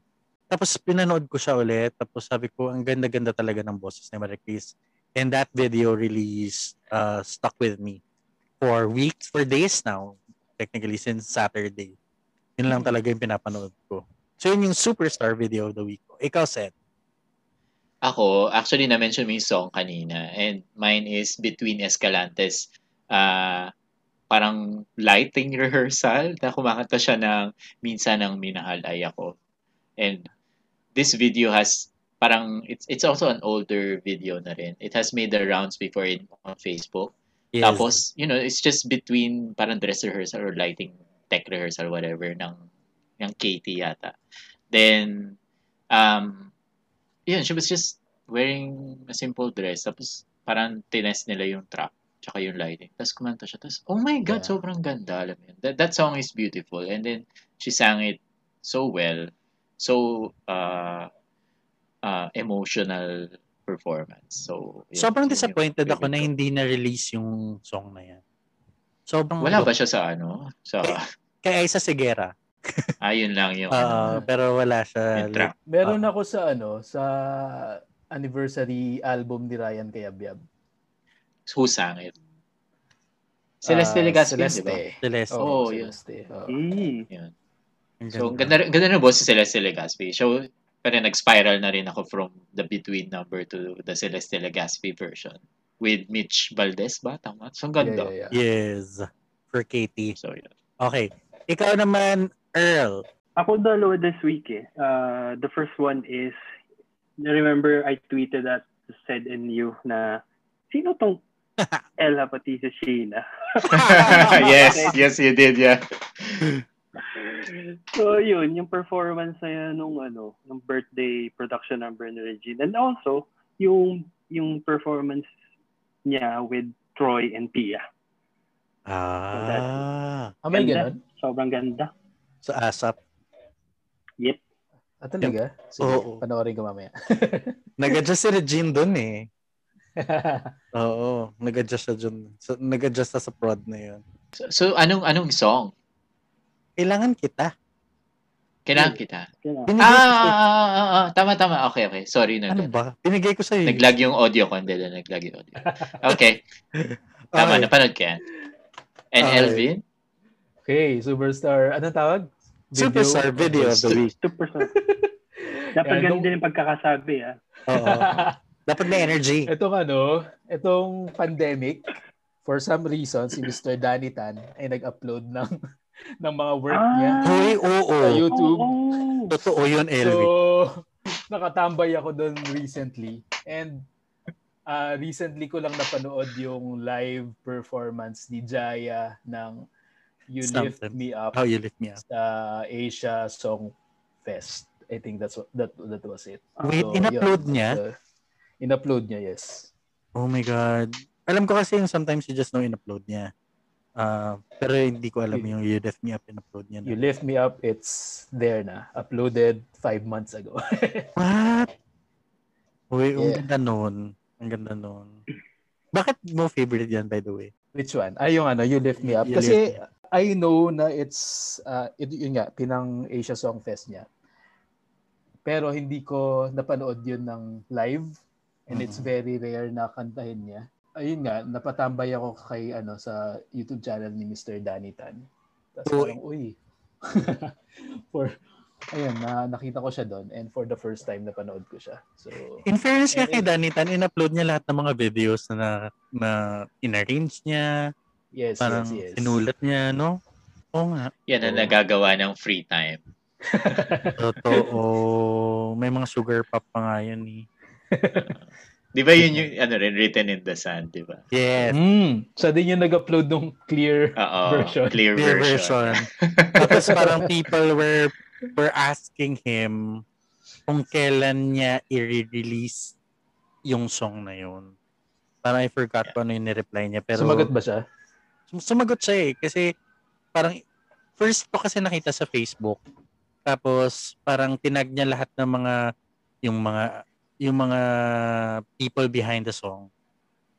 Tapos pinanood ko siya ulit. Tapos sabi ko, ang ganda-ganda talaga ng boses ni Maricris. And that video really uh, stuck with me for weeks, for days now. Technically, since Saturday. Yun lang talaga yung pinapanood ko. So yun yung superstar video of the week ko. Ikaw, Seth. Ako, actually na-mention mo yung song kanina and mine is Between Escalantes. Uh, parang lighting rehearsal na kumakanta siya ng Minsan ang Minahal Ay Ako. And this video has parang it's it's also an older video na rin. It has made the rounds before in on Facebook. Yes. Tapos, you know, it's just between parang dress rehearsal or lighting tech rehearsal, whatever, ng, ng Katie yata. Then, um, yun, she was just wearing a simple dress. Tapos, parang tines nila yung track tsaka yung lighting. Tapos kumanta siya. Tapos, oh my God, Yeah. sobrang ganda. Alam yun. That, that song is beautiful. And then, she sang it so well. so uh, uh, emotional performance. So yun, Sobrang yun yung disappointed ako na hindi na-release yung song na yan. Sobrang Wala ba siya sa ano? Sa Kay Isa Segura. ayun lang yung Ah, ano, pero wala siya. yung track. Meron ako sa ano, sa anniversary album ni Ryan kay Abyab. Who sang it? Celeste Ah, Legaspi, di Celeste. ba? Celeste. Oh. Celeste. Oo. Mm. Yun. So, ganda. ganda, na boss si Celeste Legaspi. So, pero nag-spiral na rin ako from the Between number to the Celeste Legaspi version with Mitch Valdez ba? Tama? So, ang Yeah, ganda. yeah, yeah. Yes. For Katie. So, yun. Okay. Ikaw naman, Earl. Ako dalawa this week eh. Uh, the first one is, remember I tweeted that said in you na, sino tong Ella pati si Sheena? yes, yes, you did, yeah. so yun, yung performance na yan nung ano, nung birthday production number ni Regine. And also, yung yung performance niya with Troy and Pia. Ah. Ah, may Ganda. ganun? Sobrang ganda. Sa ASAP. Yep. Ah, talaga? Sige, Oo. panoorin ko mamaya. Nag-adjust si Regine dun eh. Oo. Nag-adjust siya dun. So, nag-adjust siya sa prod na yun. So, so anong anong song? Kailangan kita. Kailangan kita. Binigay Ah, ko ah, sa'yo. ah, ah, ah, tama, tama. Okay, okay. Sorry na. Ano ba? Binigay ko sa'yo. Naglag yung audio ko. Hindi na naglag yung audio. Okay. Tama, Okay. napanood ka yan. And Okay. Elvin? Okay, superstar. Anong tawag? Superstar video of the week. 2%. Dapat Yan, ganun din yung pagkakasabi ah. Oo. Dapat may energy. Itong ano, itong pandemic, for some reason, si Mr. Danny Tan ay nag-upload ng ng mga work niya Hoy, oo. sa YouTube. Oo. Totoo yun, So, Elvin. nakatambay ako doon recently. And uh, recently ko lang napanood yung live performance ni Jaya ng You Lift Something. Me Up How you lift me up. sa Asia Song Fest. I think that's what, that that was it. Wait, So, in-upload yun. niya? So, in-upload niya, yes. Oh my God. Alam ko kasi yung sometimes you just know in-upload niya. Ah, pero hindi ko alam yung you lift me up in-upload niya. You Na. Lift Me Up, it's there na. Uploaded five months ago. What? Uy, ang Yeah. ganda nun. Ang ganda nun. Bakit mo favorite yan, by the way? Which one? Ay, yung ano, You Lift Me Up. You Kasi Lift I know na it's, uh, it, yun nga, pinang Asia Song Fest niya. Pero hindi ko napanood yun ng live. And it's very rare na kantahin niya. Ayun nga, napatambay ako kay ano sa YouTube channel ni Mr. Danny Tan. Tapos parang, uy. for, ayun, na, nakita ko siya doon. And for the first time, napanood ko siya. So, In fairness nga kay Danny Tan, in-upload niya lahat ng mga videos na, na in-arrange niya, yes, parang yes, yes. sinulat niya, no? Oo nga. Yan ang nagagawa ng free time. Totoo. May mga sugar pop pa nga yun eh. Di ba yun yung ano rin, written in the sand, di ba? Yes. Mm, siya din yung nag-upload ng clear Oo, Version. clear Clear version. version. Tapos parang people were were asking him kung kailan niya i-release yung song na yun. Parang I forgot kung ano yung ni-reply niya. Pero Sumagot ba siya? Sum- sumagot siya eh. Kasi parang first ko kasi nakita sa Facebook. Tapos parang tinag niya lahat ng mga yung mga yung mga people behind the song.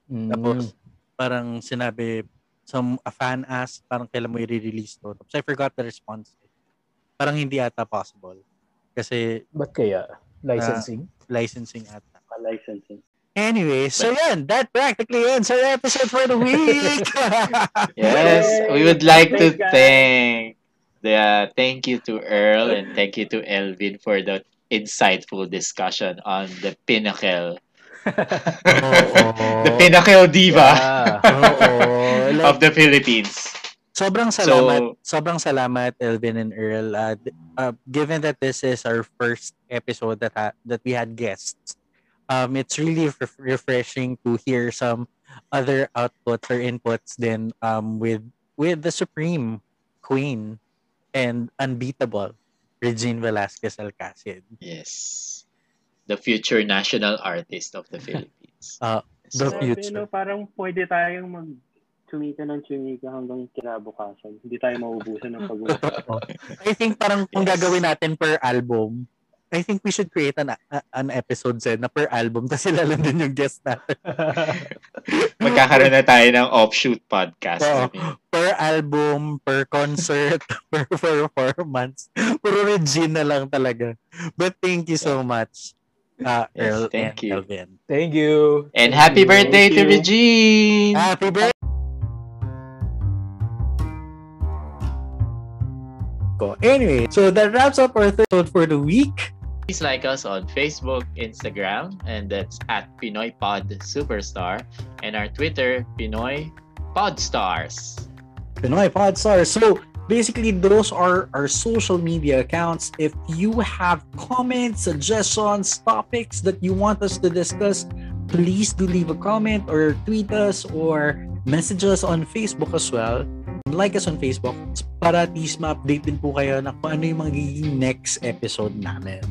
Mm. Tapos parang sinabi some a fan asked parang kailan mo i-release to. Tapos I forgot the response. Parang hindi ata possible. Kasi Ba't kaya? Licensing? licensing ata. licensing. Anyway, so yan, that practically ends our episode for the week. Yes, we would like to Thanks, guys. thank the thank you to Earl and thank you to Elvin for the insightful discussion on the pinnacle, the pinnacle diva Yeah. Like, of the Philippines. Sobrang salamat, So- sobrang salamat Elvin and Earl. Uh, uh, given that this is our first episode that ha- that we had guests, um, it's really ref- refreshing to hear some other outputs or inputs then um, with with the supreme queen and unbeatable Regine Velasquez Alcacid. Yes, the future national artist of the Philippines. The Grabe, future. no, parang pwede tayong mag chumika ng chumika hanggang kinabukasan. Hindi tayo maubusan ng pag-uusap. I think parang kung Yes. gagawin natin per album, I think we should create an a- an episode Zed, na per album tapos sila lang din yung guest natin. Magkakaroon na tayo ng offshoot podcast. Oo. per album, per concert, per performance. Puro Regine na lang talaga. But thank you so much, uh, Yes, Earl thank and you. Elvin. Thank you. And happy Thank birthday to you. Regine! Happy birthday! Anyway, so that wraps up our third episode for the week. Please like us on Facebook, Instagram, and that's at Pinoy Pod Superstar, and our Twitter, Pinoy Podstars. Pinoy Podstar. So basically, those are our social media accounts. If you have comments, suggestions, topics that you want us to discuss, please do leave a comment or tweet us or message us on Facebook as well. Like us on Facebook para at least ma-update din po kayo na kung ano yung magiging next episode namin.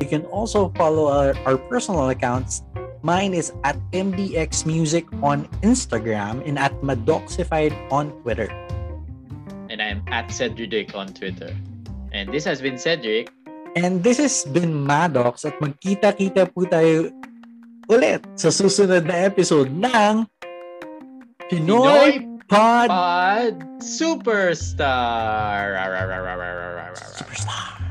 You can also follow our, our personal accounts Mine is at MDX Music on Instagram and at Madoxified on Twitter. And I'm at Cedric on Twitter. And this has been Cedric. And this has been Maddox at magkita-kita po tayo ulit sa susunod na episode ng Pinoy, Pod Pod Superstar. Superstar.